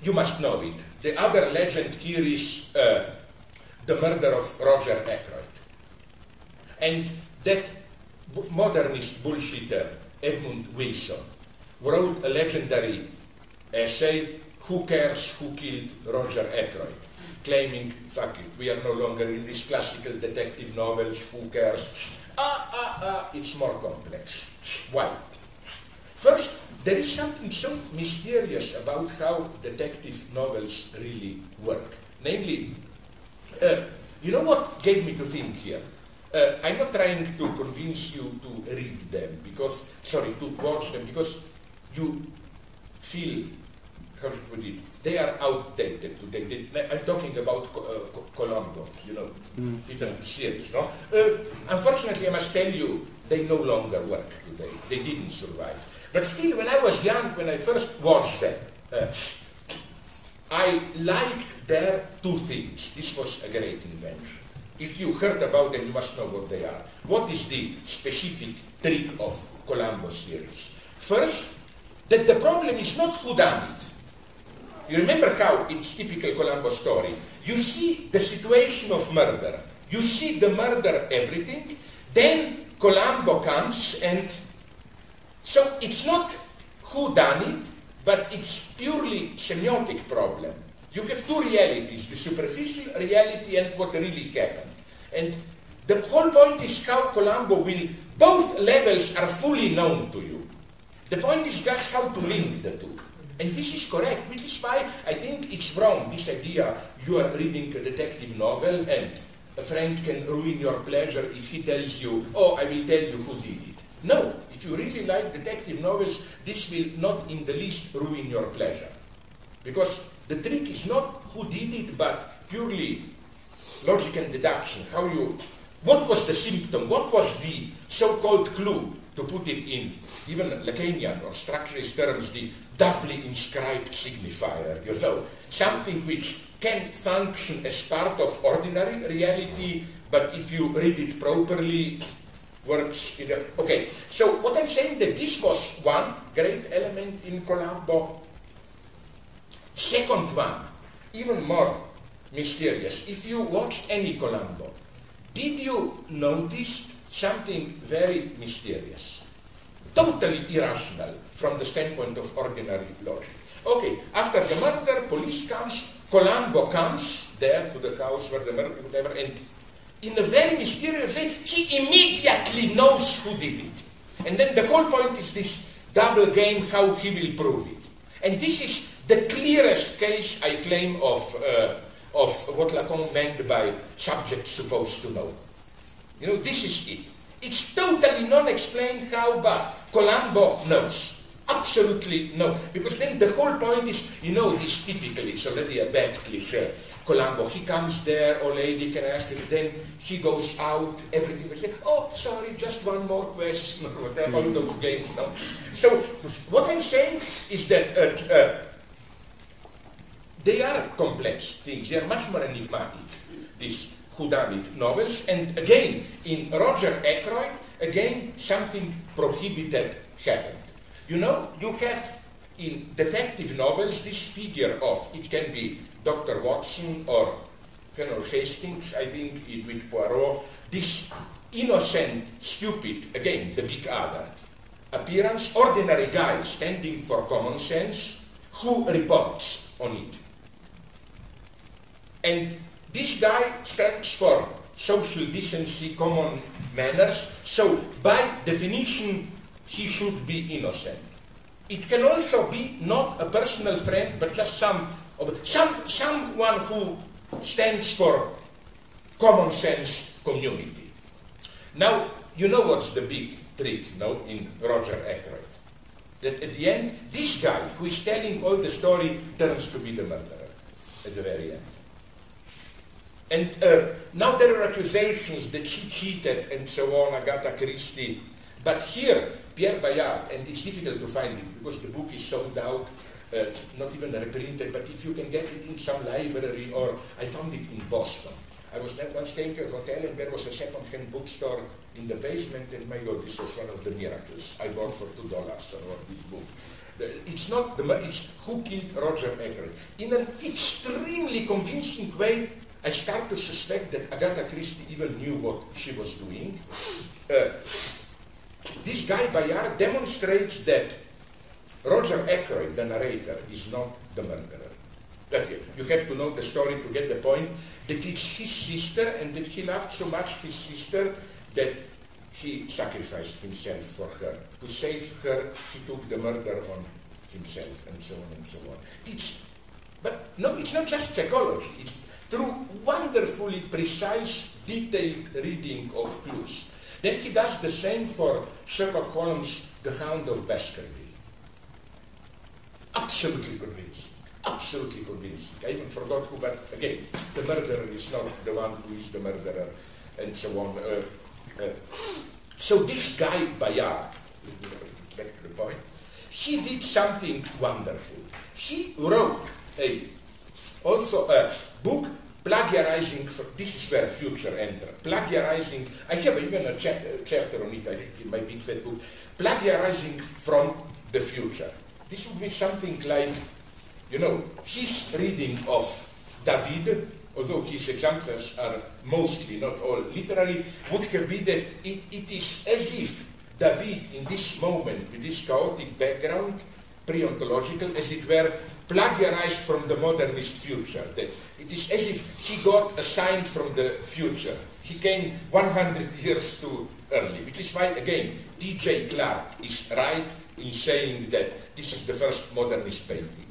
you must know it. The other legend here is uh, the murder of Roger Ackroyd. And that modernist bullshitter, Edmund Wilson, wrote a legendary essay, Who Cares Who Killed Roger Ackroyd? Claiming, fuck it, we are no longer in these classical detective novels, who cares? Ah, ah, ah, it's more complex. Why? First, there is something so mysterious about how detective novels really work. Namely, uh, you know what gave me to think here? Uh, I'm not trying to convince you to read them because, sorry, to watch them because you feel, how should I put it, they are outdated today. They, I'm talking about uh, Columbo, you know, mm. Peter series, no? Uh, unfortunately, I must tell you, they no longer work today. They didn't survive. But still, when I was young, when I first watched them, uh, I liked their two things. This was a great invention. If you heard about them, you must know what they are. What is the specific trick of Columbo series? First, that the problem is not who done it you remember how it's typical Columbo story. You see the situation of murder. You see the murder everything. Then Columbo comes and so it's not who done it, but it's purely semiotic problem. You have two realities, the superficial reality and what really happened. And the whole point is how Columbo will, both levels are fully known to you. The point is just how to link the two. And this is correct, which is why I think it's wrong, this idea you are reading a detective novel and a friend can ruin your pleasure if he tells you, oh, I will tell you who did it. No, if you really like detective novels, this will not in the least ruin your pleasure. Because the trick is not who did it, but purely logic and deduction. How you, what was the symptom? What was the so-called clue to put it in even Lacanian or structuralist terms, the doubly inscribed signifier, you know, something which can function as part of ordinary reality, but if you read it properly, works in a, okay. So what i'm saying that this was one great element in columbo. Second one even more mysterious. If you watched any columbo did you notice something very mysterious totally irrational from the standpoint of ordinary logic. Okay, after the murder, police comes, Columbo comes there to the house where the murder, whatever, and in a very mysterious way, he immediately knows who did it. And then the whole point is this double game, how he will prove it. And this is the clearest case, I claim, of, uh, of what Lacan meant by subject supposed to know. You know, this is it. It's totally non-explained how, but Columbo knows. Absolutely no. Because then the whole point is, you know, this typically, it's already a bad cliche. Columbo, he comes there, oh lady, can I ask you? Then he goes out, everything will say, oh, sorry, just one more question, or whatever, all those games, no? So, what I'm saying is that uh, uh, they are complex things, they are much more enigmatic, these whodunit novels, and again, in Roger Ackroyd, again, something prohibited happened. You know, you have in detective novels this figure of, it can be Dr. Watson or Colonel Hastings, I think, in with Poirot, this innocent, stupid, again, the big other, appearance, ordinary guy standing for common sense, who reports on it. And this guy stands for social decency, common manners, so by definition, he should be innocent. It can also be not a personal friend, but just some, some someone who stands for common sense community. Now, you know what's the big trick, no, in Roger Ackroyd? That at the end, this guy who is telling all the story turns to be the murderer at the very end. And uh, now there are accusations that she cheated and so on, Agatha Christie. But here, Pierre Bayard, and it's difficult to find it because the book is sold out, uh, not even reprinted, but if you can get it in some library, or I found it in Boston. I was once staying at a hotel and there was a second-hand bookstore in the basement, and my God, this was one of the miracles. I bought for two dollars or what this book. It's not the it's who killed Roger Ackroyd. In an extremely convincing way, I start to suspect that Agatha Christie even knew what she was doing. Uh, this guy Bayard demonstrates that Roger Ackroyd, the narrator, is not the murderer. That you have to know the story to get the point that it's his sister and that he loved so much his sister that he sacrificed himself for her. To save her, he took the murder on himself and so on and so on. It's, but no, it's not just psychology. It's through wonderfully precise, detailed reading of clues then he does the same for Sherlock Holmes, The Hound of Baskerville. Absolutely convincing. Absolutely convincing. I even forgot who, but again, the murderer is not the one who is the murderer, and so on. Uh, uh, so this guy, Bayard, back to the point, he did something wonderful. He wrote a also a book plagiarizing, this is where future enter, plagiarizing, I have even a chap uh, chapter on it, I think, in my big fat book, plagiarizing from the future. This would be something like, you know, his reading of David, although his examples are mostly, not all literary, would have been that it, it is as if David, in this moment, with this chaotic background, pre-ontological, as it were, plagiarized from the modernist future. That it is as if he got a sign from the future. He came 100 years too early, which is why, again, T.J. Clark is right in saying that this is the first modernist painting.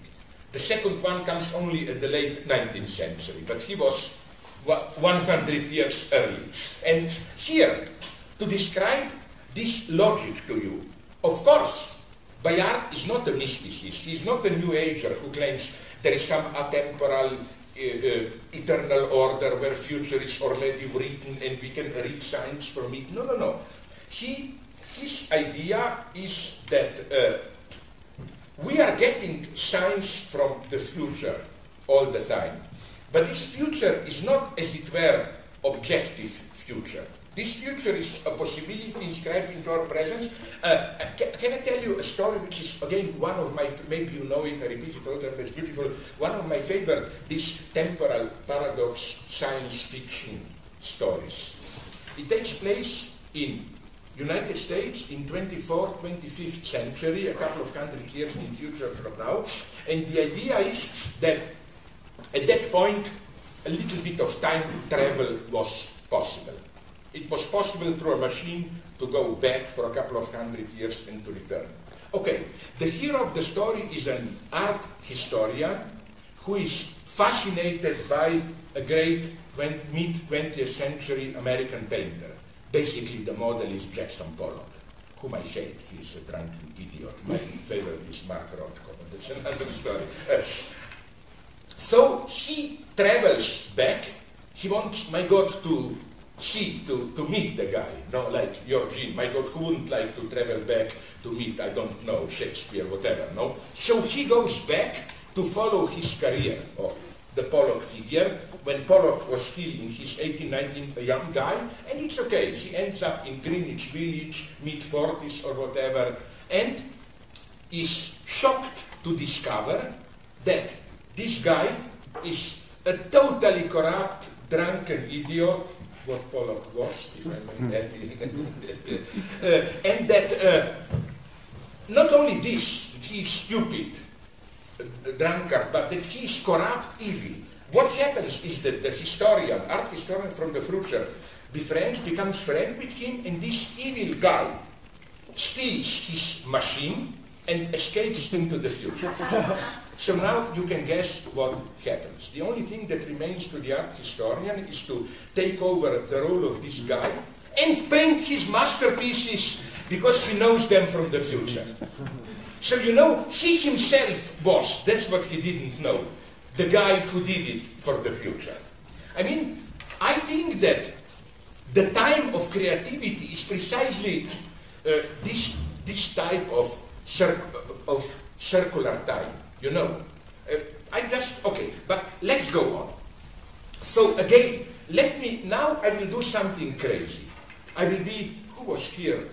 The second one comes only at the late 19th century, but he was 100 years early. And here, to describe this logic to you, of course, Bayard is not a mysticist. He is not a New Ager who claims there is some atemporal uh, uh, eternal order where future is already written and we can read signs from it. No, no, no. He, his idea is that uh, we are getting signs from the future all the time. But this future is not, as it were, objective future. This future is a possibility inscribed into our presence. Uh, can, can, I tell you a story which is, again, one of my, maybe you know it, I repeat it all the time, it's beautiful. One of my favorite, this temporal paradox science fiction stories. It takes place in United States in 24th, 25th century, a couple of hundred years in future from now. And the idea is that at that point, a little bit of time travel was possible. It was possible through a machine to go back for a couple of hundred years and to return. Okay, the hero of the story is an art historian who is fascinated by a great mid 20th century American painter. Basically, the model is Jackson Pollock, whom I hate. He's a drunken idiot. My favorite is Mark Rothko, but that's another story. So he travels back. He wants, my God, to see, to, to meet the guy. No, like your Eugene, my God, who wouldn't like to travel back to meet, I don't know, Shakespeare, whatever, no? So he goes back to follow his career of the Pollock figure when Pollock was still in his 18, 19, a young guy, and it's okay. He ends up in Greenwich Village, mid 40s or whatever, and is shocked to discover that this guy is a totally corrupt, drunken idiot, what Pollock was, if I may add, uh, and that uh, not only this, he is stupid, uh, drunkard, but that he is corrupt, evil. What happens is that the historian, art historian from the future, befriends, becomes friend with him, and this evil guy steals his machine and escapes into the future. so now you can guess what happens. The only thing that remains to the art historian is to take over the role of this guy and paint his masterpieces because he knows them from the future. So you know, he himself was, that's what he didn't know, the guy who did it for the future. I mean, I think that the time of creativity is precisely uh, this, this type of of circular time, you know. Uh, I just, okay, but let's go on. So again, let me, now I will do something crazy. I will be, who was here?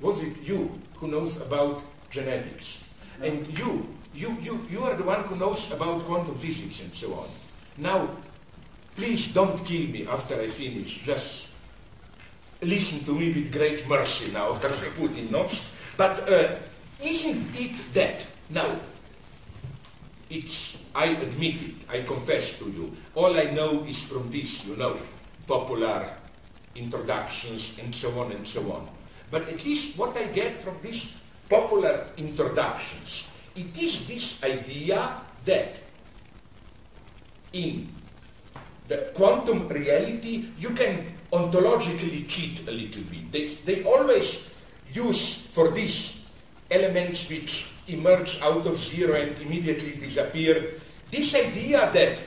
Was it you who knows about genetics? And you, you, you, you are the one who knows about quantum physics and so on. Now, please don't kill me after I finish. Just listen to me with great mercy now, of course, Putin, no? But uh, isn't it that? Now, it's, I admit it, I confess to you. All I know is from this, you know, popular introductions and so on and so on. But at least what I get from these popular introductions, it is this idea that in the quantum reality you can ontologically cheat a little bit. They, they always use for this elements which emerge out of zero and immediately disappear. This idea that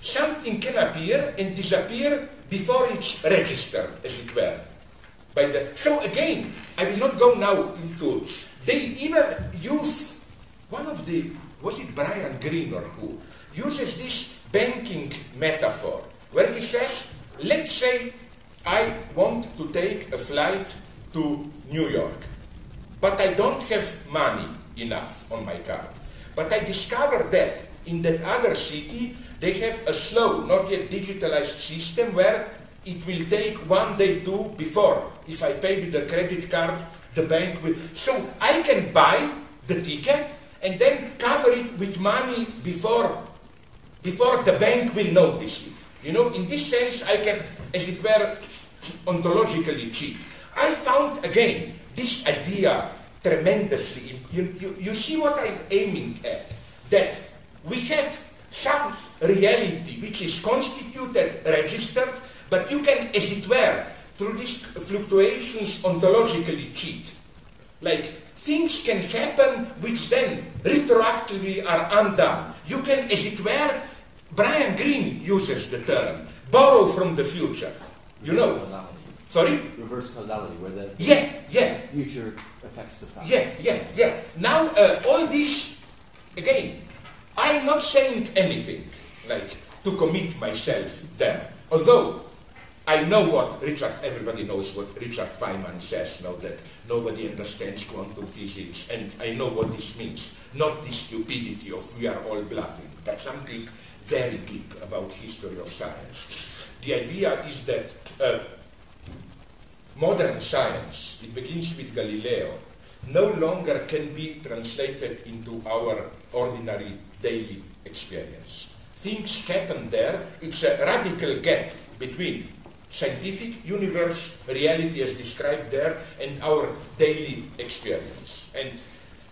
something can appear and disappear before it's registered, as it were. By the, so again, I will not go now into. They even use one of the was it Brian Greene or who uses this banking metaphor where he says, let's say I want to take a flight to New York but I don't have money enough on my card. But I discovered that in that other city, they have a slow, not yet digitalized system where it will take one day, two before. If I pay with a credit card, the bank will. So I can buy the ticket and then cover it with money before, before the bank will notice it. You know, in this sense, I can, as it were, ontologically cheat. I found again this idea tremendously. You, you, you see what I'm aiming at? That we have some reality which is constituted, registered, but you can, as it were, through these fluctuations ontologically cheat. Like things can happen which then retroactively are undone. You can, as it were, Brian Greene uses the term, borrow from the future. You know, Sorry? Reverse causality, where the yeah, yeah. future affects the past. Yeah, yeah, yeah. Now, uh, all this, again, I'm not saying anything like to commit myself there. Although I know what Richard, everybody knows what Richard Feynman says now that nobody understands quantum physics, and I know what this means. Not the stupidity of we are all bluffing, but something very deep about history of science. The idea is that uh, modern science, it begins with Galileo, no longer can be translated into our ordinary daily experience. Things happen there, it's a radical gap between scientific universe, reality as described there, and our daily experience. And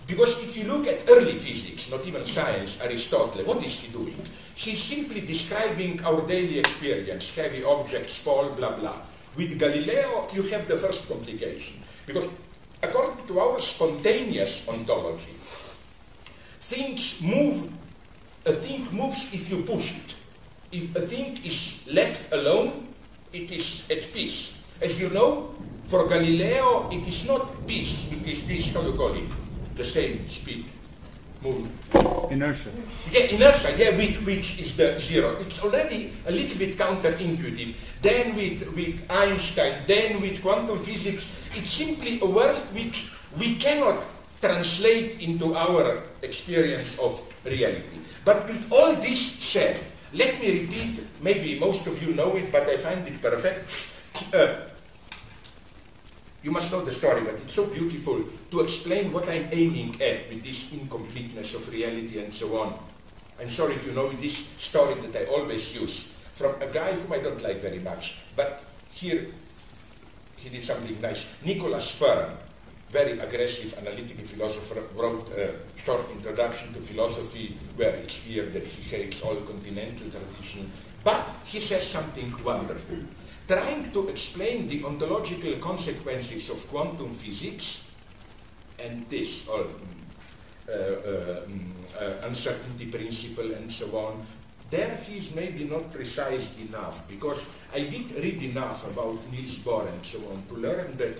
Because if you look at early physics, not even science, Aristotle, what is he doing? He's simply describing our daily experience, heavy objects fall, blah, blah. With Galileo, you have the first complication. Because according to our spontaneous ontology, things move, a thing moves if you push it. If a thing is left alone, it is at peace. As you know, for Galileo, it is not peace, it is this, how you call it? the same speed movement. Inertia. Yeah, inertia, yeah, with, which is the zero. It's already a little bit counterintuitive. Then with, with Einstein, then with quantum physics, it's simply a world which we cannot translate into our experience of reality. But with all this said, let me repeat, maybe most of you know it, but I find it perfect. Uh, you must know the story, but it's so beautiful to explain what I'm aiming at with this incompleteness of reality and so on. I'm sorry if you know this story that I always use from a guy whom I don't like very much, but here he did something nice. Nicholas Fearn, very aggressive analytical philosopher, wrote a short introduction to philosophy where it's clear that he hates all continental tradition, but he says something wonderful trying to explain the ontological consequences of quantum physics and this, or uh, uh, uh, uncertainty principle and so on, there he is maybe not precise enough because I did read enough about Niels Bohr and so on to learn that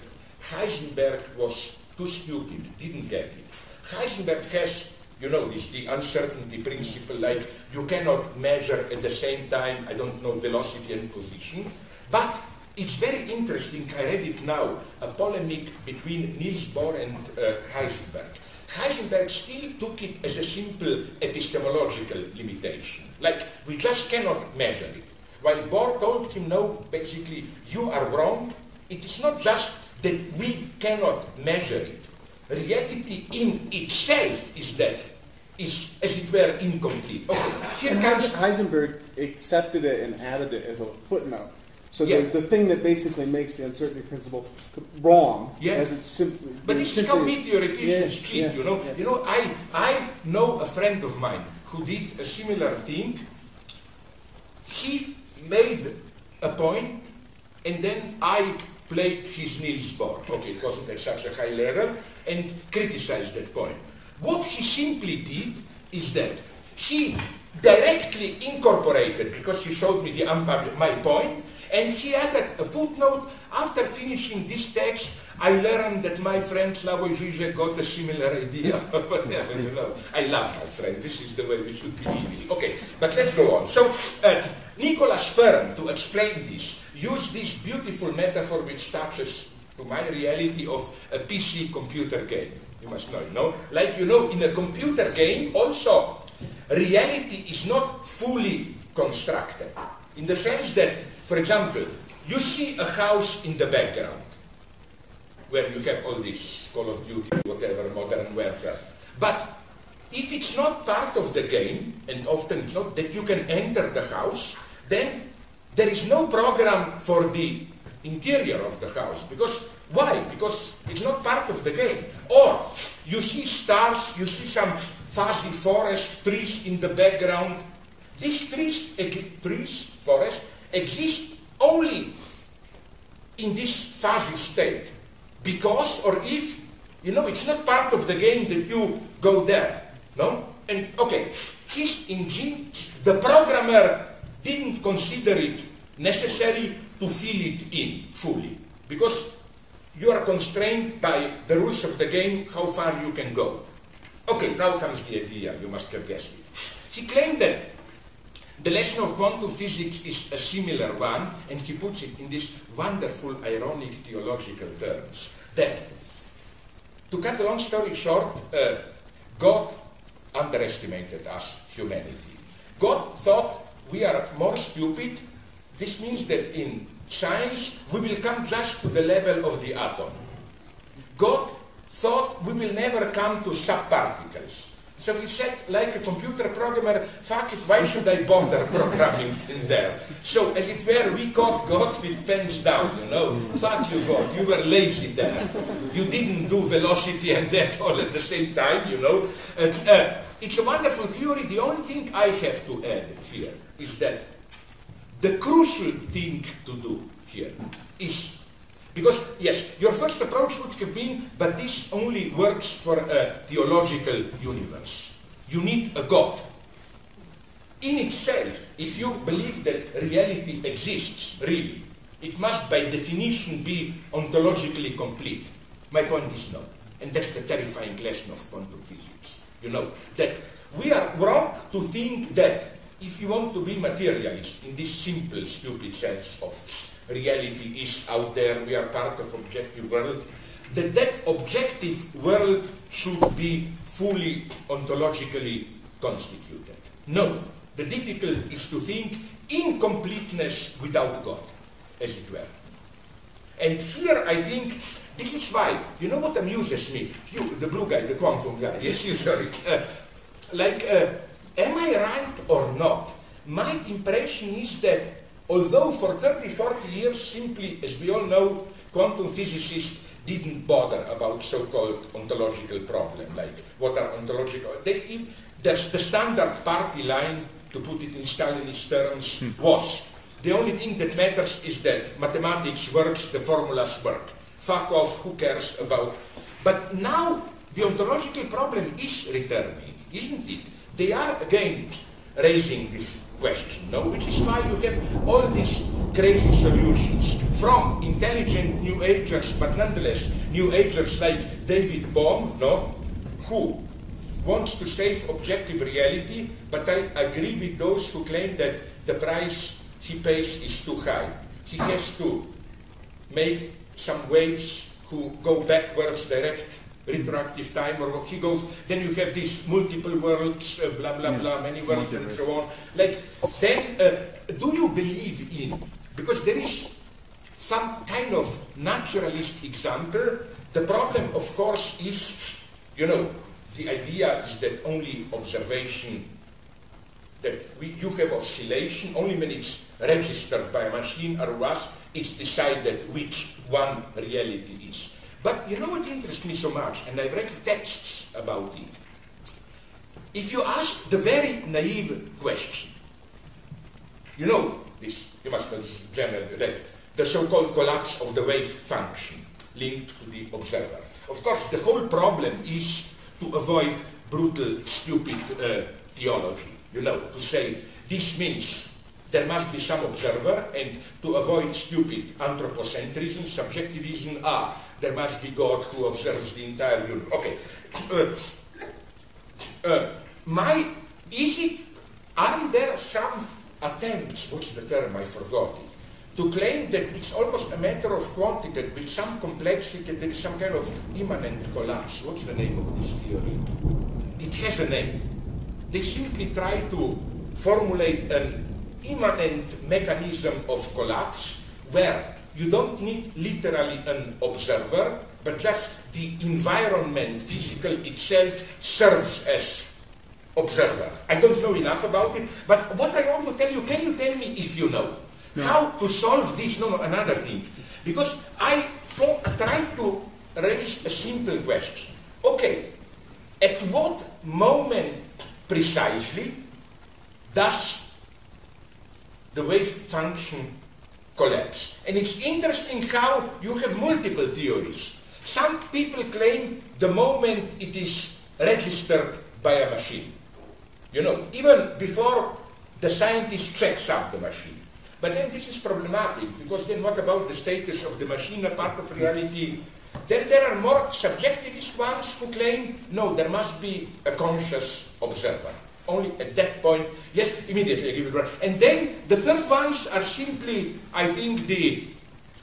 Heisenberg was too stupid, didn't get it. Heisenberg has you know this the uncertainty principle like you cannot measure at the same time i don't know velocity and position but it's very interesting, I read it now, a polemic between Niels Bohr and uh, Heisenberg. Heisenberg still took it as a simple epistemological limitation, like we just cannot measure it. While Bohr told him, no, basically, you are wrong. It is not just that we cannot measure it. Reality in itself is that, is as it were incomplete. Okay, here comes Heisenberg accepted it and added it as a footnote. So yeah. the, the thing that basically makes the uncertainty principle wrong, yeah. as it's simply. But this is how meteoreticians yeah, cheat. Yeah, you know, yeah. you know. I I know a friend of mine who did a similar thing. He made a point, and then I played his Niels Bohr. Okay, it wasn't at such a high level, and criticized that point. What he simply did is that he directly incorporated, because he showed me the unpublished, my point, and she added a footnote, after finishing this text, I learned that my friend Slavoj Žižek got a similar idea. Whatever, you know. I love my friend. This is the way we should be living. Okay, but let's go on. So, uh, Nicholas Fearn, to explain this, used this beautiful metaphor which touches to my reality of a PC computer game. You must know, you know? Like, you know, in a computer game, also, reality is not fully constructed. In the sense that for example, you see a house in the background where you have all this Call of Duty, whatever, modern warfare. But if it's not part of the game, and often it's not, that you can enter the house, then there is no program for the interior of the house. Because why? Because it's not part of the game. Or you see stars, you see some fuzzy forest, trees in the background. These trees, trees, forest, exist only in this fuzzy state. Because or if, you know, it's not part of the game that you go there. No? And okay, his engine, the programmer didn't consider it necessary to fill it in fully. Because you are constrained by the rules of the game how far you can go. Okay, now comes the idea, you must have guessed it. He claimed that the lesson of quantum physics is a similar one, and he puts it in these wonderful, ironic theological terms. That, to cut a long story short, uh, God underestimated us, humanity. God thought we are more stupid. This means that in science we will come just to the level of the atom. God thought we will never come to subparticles. So he said, like a computer programmer, fuck it, why should I bother programming in there? So, as it were, we caught God with pens down, you know. Fuck you, God, you were lazy there. You didn't do velocity and that all at the same time, you know. Uh, uh, it's a wonderful theory. The only thing I have to add here is that the crucial thing to do here is because, yes, your first approach would have been, but this only works for a theological universe. You need a God. In itself, if you believe that reality exists, really, it must by definition be ontologically complete. My point is no. And that's the terrifying lesson of quantum physics. You know, that we are wrong to think that if you want to be materialist in this simple, stupid sense of reality is out there, we are part of objective world, that that objective world should be fully ontologically constituted. No, the difficulty is to think incompleteness without God, as it were. And here I think this is why, you know what amuses me? You, the blue guy, the quantum guy, yes, you, sorry. Uh, like, uh, am I right or not? My impression is that Although for 30, 40 years, simply, as we all know, quantum physicists didn't bother about so-called ontological problem, like what are ontological... They, there's the standard party line, to put it in Stalinist terms, hmm. was the only thing that matters is that mathematics works, the formulas work. Fuck off, who cares about... But now the ontological problem is returning, isn't it? They are again raising this question, no? Which is why you have all these crazy solutions from intelligent New Agers, but nonetheless New Agers like David Bohm, no? Who wants to save objective reality, but I agree with those who claim that the price he pays is too high. He has to make some waves who go backwards direct retroactive time or what he goes, then you have these multiple worlds, uh, blah, blah, yes. blah, many worlds and so on. Like, then, uh, do you believe in, because there is some kind of naturalist example, the problem, of course, is, you know, the idea is that only observation, that we, you have oscillation, only when it's registered by a machine or us, it's decided which one reality is. But you know what interests me so much, and I've read texts about it. If you ask the very naive question, you know this, you must have read the so-called collapse of the wave function linked to the observer. Of course, the whole problem is to avoid brutal, stupid uh, theology. You know, to say this means there must be some observer, and to avoid stupid anthropocentrism, subjectivism, ah, there must be God who observes the entire universe. Okay. Uh, uh, my, is it, are there some attempts, what's the term, I forgot it, to claim that it's almost a matter of quantity, with some complexity, there is some kind of immanent collapse. What's the name of this theory? It has a name. They simply try to formulate an immanent mechanism of collapse where you don't need literally an observer, but just the environment, physical itself, serves as observer. I don't know enough about it, but what I want to tell you, can you tell me if you know? No. How to solve this? No, no, another thing. Because I thought, tried to raise a simple question. Okay, at what moment precisely does the wave function collapse. And it's interesting how you have multiple theories. Some people claim the moment it is registered by a machine. You know, even before the scientist checks out the machine. But then this is problematic because then what about the status of the machine a part of reality? Then there are more subjectivist ones who claim no, there must be a conscious observer only at that point, yes, immediately I give it right. And then the third ones are simply, I think, the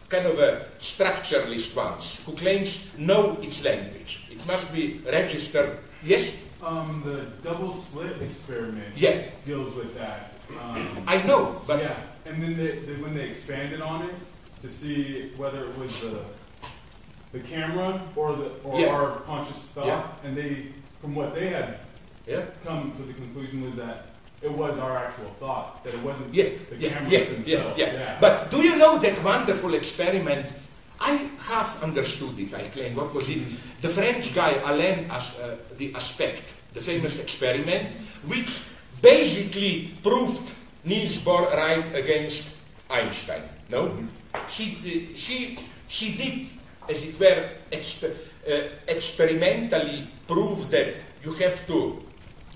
kind of a structuralist ones who claims know its language. It must be registered. Yes? Um, the double slit experiment yeah. deals with that. Um, I know, but yeah, and then they, they, when they expanded on it to see whether it was the the camera or the or yeah. our conscious thought, yeah. and they from what they had Yeah? come to the conclusion was that it was our actual thought, that it wasn't Yeah, the yeah, cameras yeah, yeah, themselves. yeah. But do you know that wonderful experiment? I half understood it, I claim. What was it? The French guy, Alain As, uh, the Aspect, the famous experiment, which basically proved Niels Bohr right against Einstein. No? He, uh, he, he did, as it were, exper- uh, experimentally prove that you have to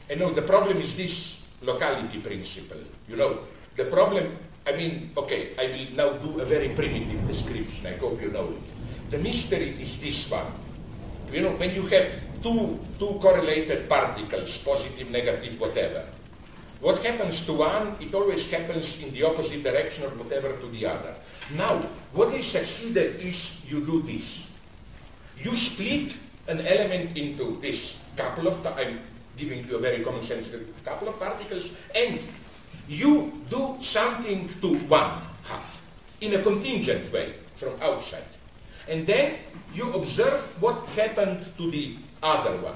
Eh, I know the problem is this locality principle. You know, the problem, I mean, okay, I will now do a very primitive description. I hope you know it. The mystery is this one. You know, when you have two, two correlated particles, positive, negative, whatever, what happens to one, it always happens in the opposite direction or whatever to the other. Now, what is succeeded is you do this. You split an element into this couple of, I'm giving you a very common sense couple of particles, and you do something to one half in a contingent way from outside. And then you observe what happened to the other one.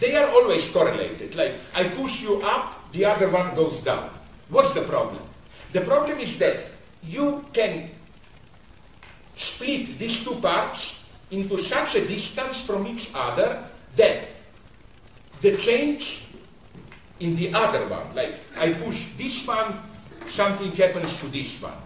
They are always correlated. Like I push you up, the other one goes down. What's the problem? The problem is that you can split these two parts into such a distance from each other that the change in the other one, like I push this one, something happens to this one.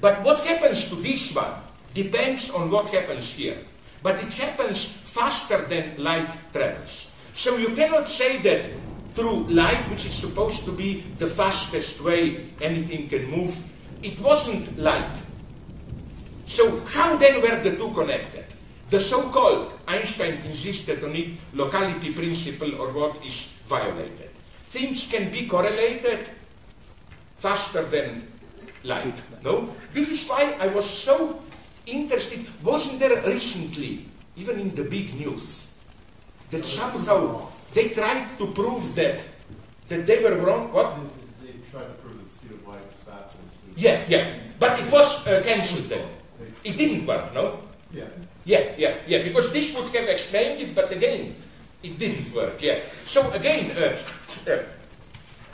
But what happens to this one depends on what happens here. But it happens faster than light travels. So you cannot say that through light, which is supposed to be the fastest way anything can move, it wasn't light. So how then were the two connected? The so-called, Einstein insisted on it, locality principle or what is violated. Things can be correlated faster than light. No? This is why I was so interested. Wasn't there recently, even in the big news, that somehow they tried to prove that that they were wrong? What? They, they tried to prove the speed of light was faster than speed of Yeah, yeah. But it was uh, cancelled then. It didn't work, no? Yeah. Yeah, yeah, yeah, because this would have explained it, but again, it didn't work, yeah. So again, uh, uh,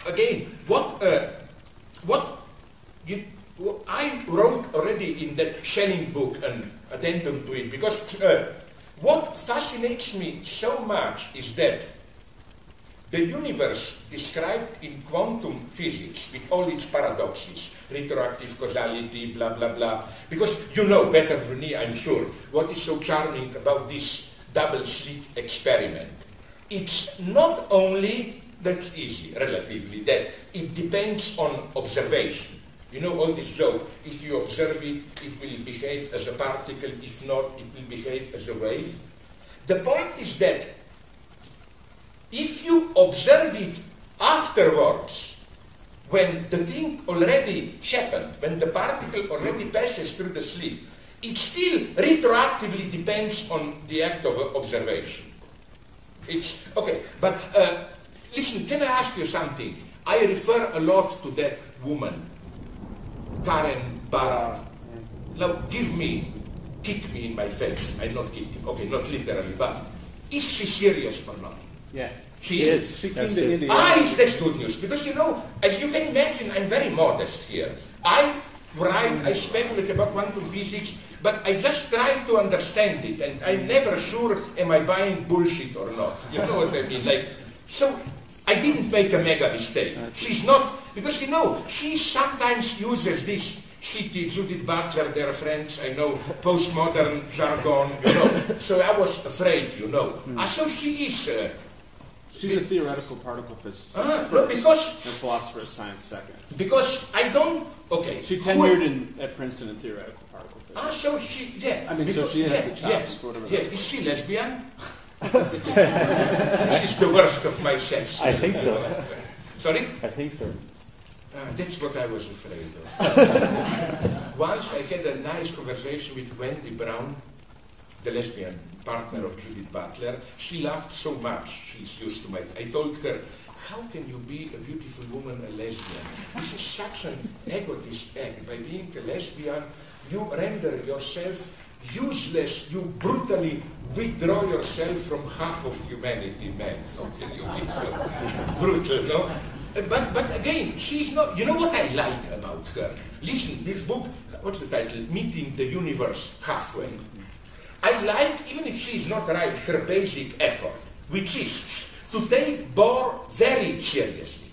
again, what, uh, what you, I wrote already in that Schelling book an addendum to it, because uh, what fascinates me so much is that the universe described in quantum physics with all its paradoxes, retroactive causality, blah, blah, blah, because you know better me, I'm sure, what is so charming about this double slit experiment. It's not only, that's easy, relatively, that it depends on observation. You know all this joke, if you observe it, it will behave as a particle, if not, it will behave as a wave. The point is that if you observe it afterwards, when the thing already happened, when the particle already passes through the slit, it still retroactively depends on the act of observation. It's okay, but uh, listen, can I ask you something? I refer a lot to that woman, Karen Barad. Now, give me, kick me in my face. I'm not kidding. Okay, not literally, but is she serious or not? Yeah. She is. She came That's to. India. Ah, it's- that's good news because you know, as you can imagine, I'm very modest here. I write, I speculate about quantum physics, but I just try to understand it, and I'm never sure am I buying bullshit or not. You know what I mean? Like, so I didn't make a mega mistake. She's not because you know she sometimes uses this. Shitty Judith Butler, their friends, I know, postmodern jargon, you know. So I was afraid, you know. Ah, so she is. Uh, She's a theoretical particle physicist Ah, first, no, because- and philosopher of science second. Because I don't. Okay. She who- tenured in, at Princeton in theoretical particle physics. Ah, physics. so she. Yeah. I mean, so because- she has yeah, the chops for whatever Yeah. Is she lesbian? this is the worst of my sex. I think so. Sorry. I think so. Ah, that's what I was afraid of. Once I had a nice conversation with Wendy Brown, the lesbian partner of Judith Butler. She laughed so much, she's used to my. I told her, How can you be a beautiful woman a lesbian? This is such an egotist act. By being a lesbian, you render yourself useless, you brutally withdraw yourself from half of humanity, man. How can you be so brutal, no? But, but again, she's not, you know what I like about her? Listen, this book, what's the title? Meeting the Universe Halfway. I like, even if she's not right, her basic effort, which is to take Bohr very seriously.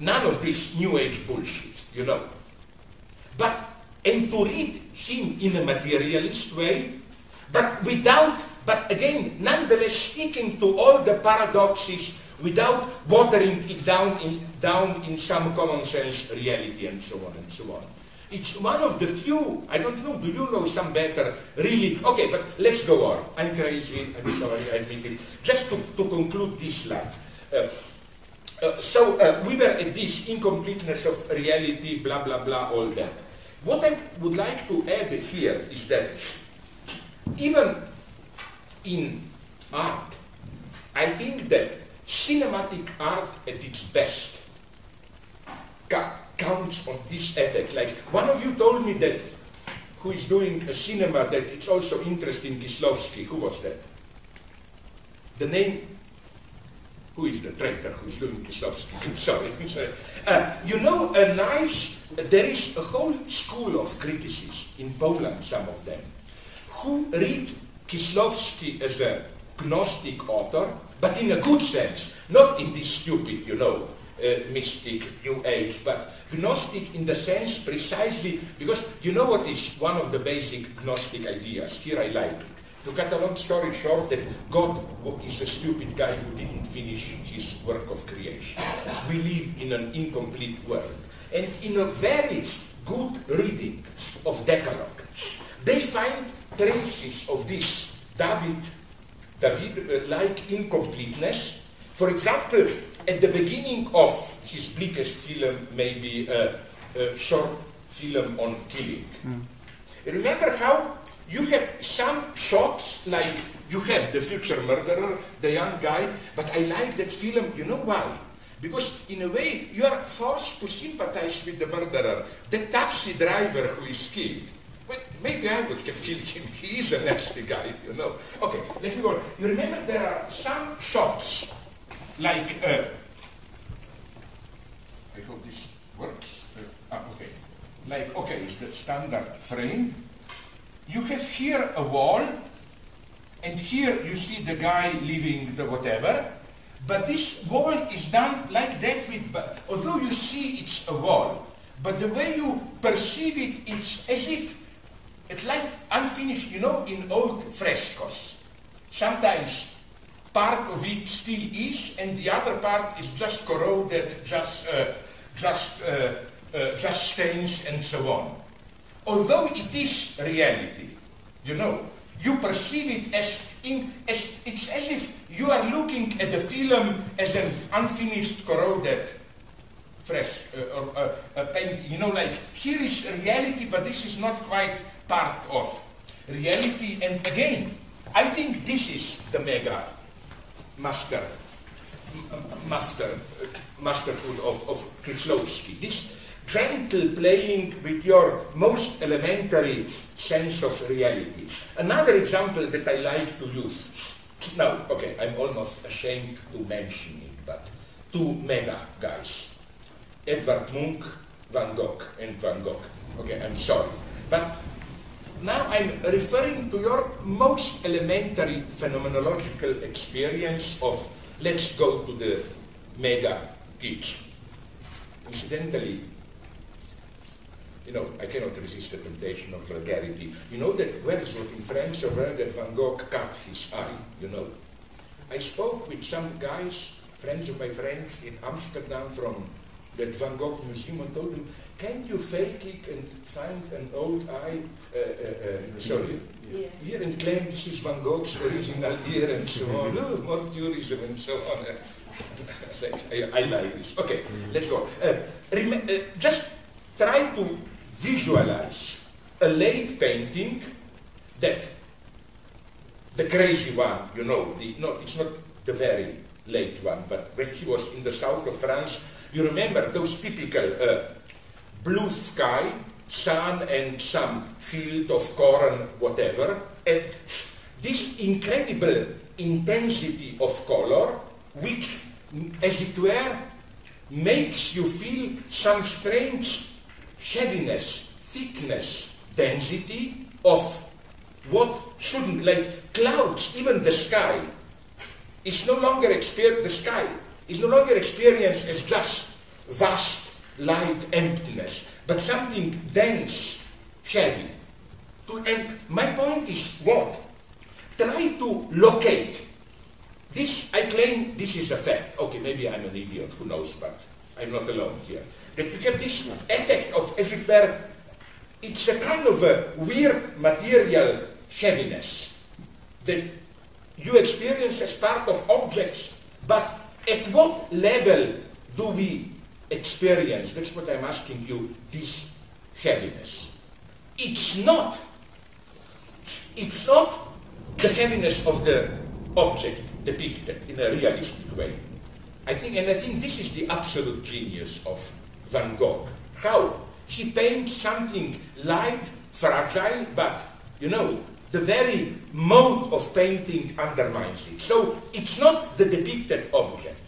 None of this New Age bullshit, you know. But, and to read him in a materialist way, but without, but again, nonetheless sticking to all the paradoxes without watering it down in, down in some common sense reality and so on and so on. It's one of the few, I don't know, do you know some better, really? Okay, but let's go on. I'm crazy, I'm sorry, I admit it. Just to, to conclude this slide. Uh, uh, so uh, we were at this incompleteness of reality, blah, blah, blah, all that. What I would like to add here is that even in art, I think that cinematic art at its best counts on this effect. Like one of you told me that who is doing a cinema that it's also interesting Kieślowski. Who was that? The name who is the traitor who is doing Kieślowski? Sorry. sorry. Uh, you know, a nice, there is a whole school of critics in Poland, some of them, who read Kieślowski as a Gnostic author, but in a good sense, not in this stupid, you know, uh, mystic, New Age, but Gnostic in the sense precisely because you know what is one of the basic Gnostic ideas. Here I like it. To cut a long story short, that God is a stupid guy who didn't finish his work of creation. We live in an incomplete world. And in a very good reading of Decalogue, they find traces of this David, David-like incompleteness. For example, at the beginning of his bleakest film, maybe a, a short film on killing. Hmm. Remember how you have some shots like you have the future murderer, the young guy, but I like that film, you know why? Because in a way you are forced to sympathize with the murderer, the taxi driver who is killed. Well, maybe I would have killed him. He is a nasty guy, you know. Okay, let me go. on. You remember there are some shots like uh, I hope this works. Uh, ah, okay. Like, okay, it's the standard frame. You have here a wall, and here you see the guy leaving the whatever, but this wall is done like that with, although you see it's a wall, but the way you perceive it, it's as if it's like unfinished, you know, in old frescoes. Sometimes part of it still is, and the other part is just corroded, just, uh, just, uh, uh, just stains, and so on. Although it is reality, you know, you perceive it as, in, as it's as if you are looking at the film as an unfinished, corroded fresh uh, or uh, a. You know, like here is reality, but this is not quite part of reality. And again, I think this is the mega master master masterhood of, of Kieślowski. This gentle playing with your most elementary sense of reality. Another example that I like to use. Now, okay, I'm almost ashamed to mention it, but two mega guys. Edvard Munch, Van Gogh, and Van Gogh. Okay, I'm sorry. But now I'm referring to your most elementary phenomenological experience of let's go to the mega pitch. Incidentally, you know, I cannot resist the temptation of vulgarity. You know that Wordsworth in France aware that Van Gogh cut his eye, you know. I spoke with some guys, friends of my friends in Amsterdam from that Van Gogh Museum and told them, can't you fake it and find an old eye, uh, uh, uh, sorry, Yeah. here and claim this is Van Gogh's original ear and so on, oh, more tourism and so on. I, I like this. Okay, let's go. Uh, uh, just try to visualize a late painting that the crazy one, you know, the, no, it's not the very late one, but when he was in the south of France, you remember those typical uh, blue sky, sun and some field of corn, whatever, and this incredible intensity of color, which, as it were, makes you feel some strange heaviness, thickness, density of what shouldn't, like clouds, even the sky, is no longer exper- the sky is no longer experienced as just vast light emptiness, but something dense, heavy. To, and my point is what? Try to locate. This, I claim this is a fact. Okay, maybe I'm an idiot, who knows, but I'm not alone here. That you have this effect of, as it were, it's a kind of a weird material heaviness that you experience as part of objects, but at what level do we experience, that's what I'm asking you, this heaviness? It's not, it's not the heaviness of the object depicted in a realistic way. I think, and I think this is the absolute genius of Van Gogh. How he paints something light, fragile, but you know, the very mode of painting undermines it. So it's not the depicted object,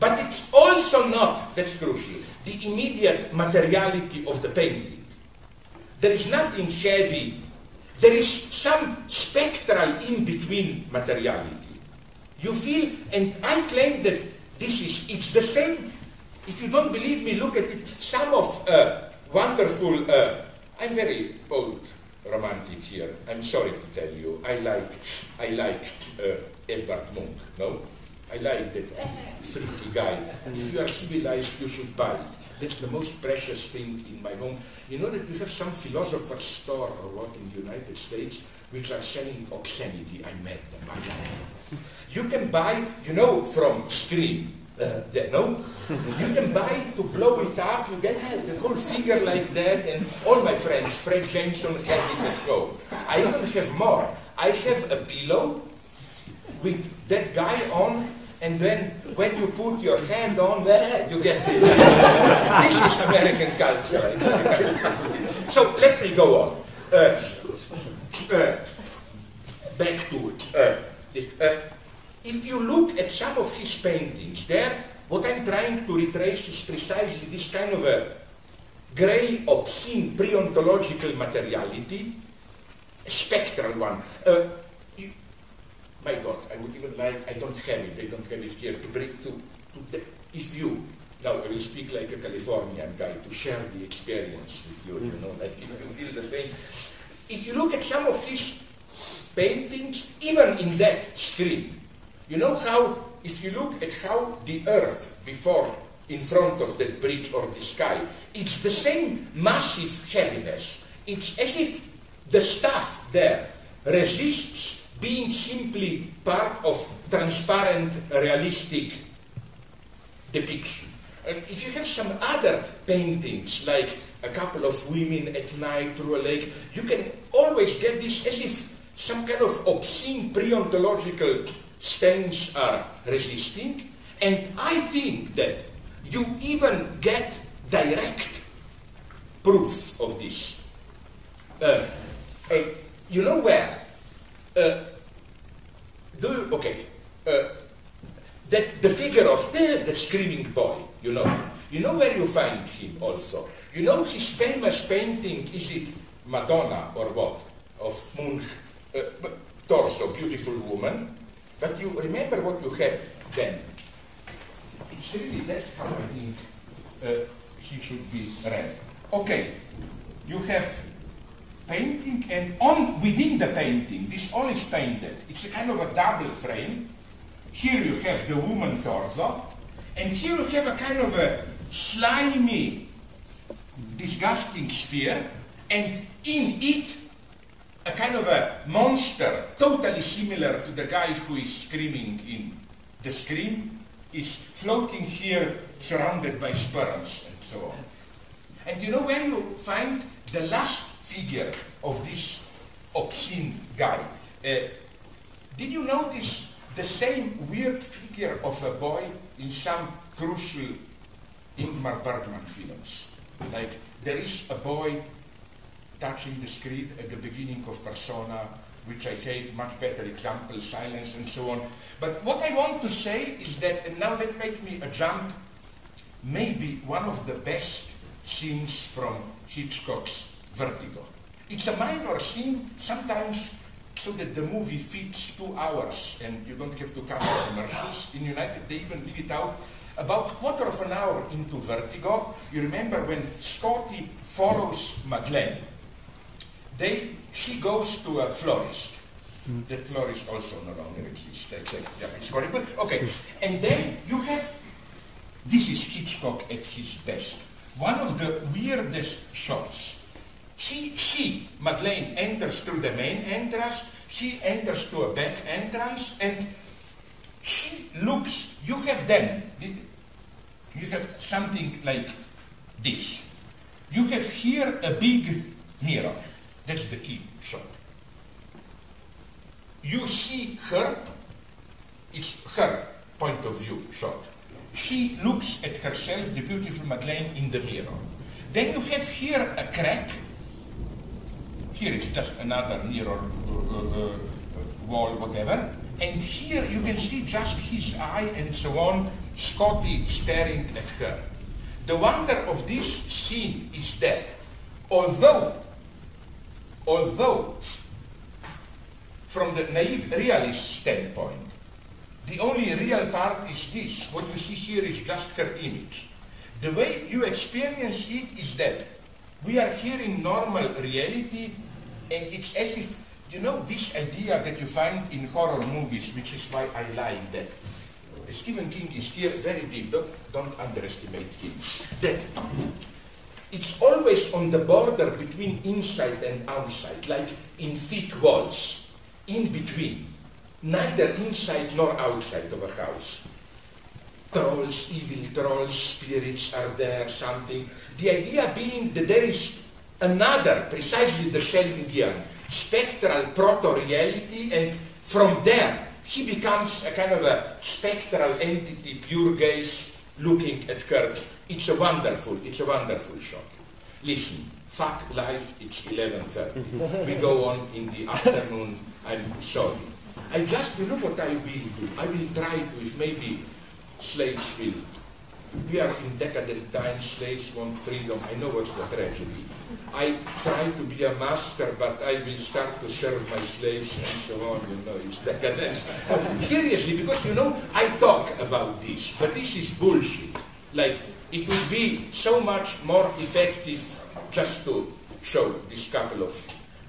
but it's also not, that's crucial, the immediate materiality of the painting. There is nothing heavy, there is some spectral in between materiality. You feel, and I claim that this is, it's the same. If you don't believe me, look at it. Some of uh, wonderful, uh, I'm very old romantic here. I'm sorry to tell you. I like, I like uh, Edvard Munch. No, I like that freaky guy. If you are civilized, you should buy it. That's the most precious thing in my home. You know that we have some philosopher's store or what in the United States which are selling obscenity. I met them. I. You can buy, you know, from Scream. Uh, the, no, you can buy to blow it up. You get the whole figure like that, and all my friends, Fred Jameson, had it at home. I even have more. I have a pillow with that guy on, and then when you put your hand on that, you get this is American culture. so let me go on. Uh, uh, back to it. Uh, this, uh, if you look at some of his paintings, there, what I'm trying to retrace is precisely this kind of a grey, obscene, pre-ontological materiality, spectral one. My God, I would even like, I don't have it, I don't have it here, to bring to, to the, if you, now I will speak like a Californian guy, to share the experience with you, you know, like if you feel the same. If you look at some of his paintings, even in that screen, you know how, if you look at how the earth before, in front of that bridge or the sky, it's the same massive heaviness. It's as if the stuff there resists being simply part of transparent, realistic depiction. And if you have some other paintings, like a couple of women at night through a lake, you can always get this as if some kind of obscene pre-ontological stains are resisting. And I think that you even get direct proofs of this. Uh, uh, you know where? Uh, do you, okay. Uh, that the figure of the, the screaming boy, you know, you know where you find him also. You know his famous painting, is it Madonna or what? Of Munch, uh, torso, beautiful woman. But you remember what you have then. It's really, that's how I think uh, he should be read. Okay, you have painting and on within the painting, this all is painted. It's a kind of a double frame. Here you have the woman torso, and here you have a kind of a slimy, disgusting sphere, and in it a kind of a monster, totally similar to the guy who is screaming in the scream, is floating here surrounded by sperms and so on. And you know where you find the last figure of this obscene guy? Uh, did you notice the same weird figure of a boy in some crucial Ingmar Bergman films? Like there is a boy touching the screen at the beginning of Persona, which I hate, much better example, silence and so on. But what I want to say is that, and now let make me a jump, maybe one of the best scenes from Hitchcock's Vertigo. It's a minor scene, sometimes so that the movie fits two hours and you don't have to cut the commercials. In United, they even leave it out about quarter of an hour into Vertigo. You remember when Scotty follows Madeleine, they, she goes to a florist. Hmm. That florist also no longer exists. That's yeah, it's horrible. Okay, and then you have, this is Hitchcock at his best. One of the weirdest shots she, she, Madeleine, enters through the main entrance, she enters to a back entrance, and she looks, you have then, you have something like this. You have here a big mirror. That's the key shot. You see her, it's her point of view shot. She looks at herself, the beautiful Madeleine, in the mirror. Then you have here a crack here it's just another mirror uh, uh, wall, whatever. And here you can see just his eye and so on, Scotty staring at her. The wonder of this scene is that although, although from the naive realist standpoint, the only real part is this, what you see here is just her image. The way you experience it is that we are here in normal reality, and it's as if, you know, this idea that you find in horror movies, which is why I like that. Stephen King is here very deep, don't, don't underestimate him. That it's always on the border between inside and outside, like in thick walls, in between, neither inside nor outside of a house. Trolls, evil trolls, spirits are there, something. The idea being that there is another, precisely the Schellingian, spectral proto-reality, and from there he becomes a kind of a spectral entity, pure gaze, looking at her. It's a wonderful, it's a wonderful shot. Listen, fuck life, it's 11.30. we go on in the afternoon, I'm sorry. I just, you know what I will do? I will try to, if maybe slaves will we are in decadent times, slaves want freedom. I know what's the tragedy. I try to be a master, but I will start to serve my slaves and so on, you know, it's decadent. Seriously, because you know, I talk about this, but this is bullshit. Like, it would be so much more effective just to show this couple of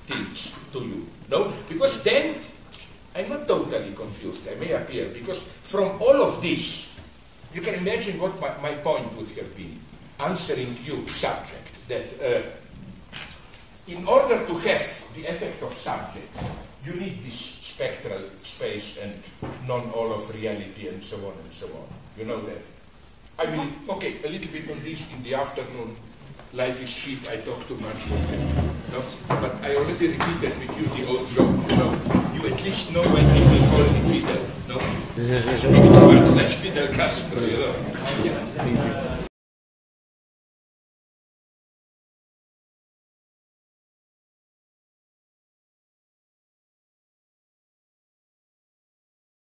things to you. No? Because then, I'm not totally confused, I may appear, because from all of this, you can imagine what my, my point would have been, answering you, subject, that uh, in order to have the effect of subject, you need this spectral space and non-all of reality and so on and so on. You know that. I will, okay, a little bit on this in the afternoon. Life is cheap, I talk too much. But I already repeated with you the old joke, you know. You at least know when people call me Fidel, no? Speak much like Fidel Castro, you know.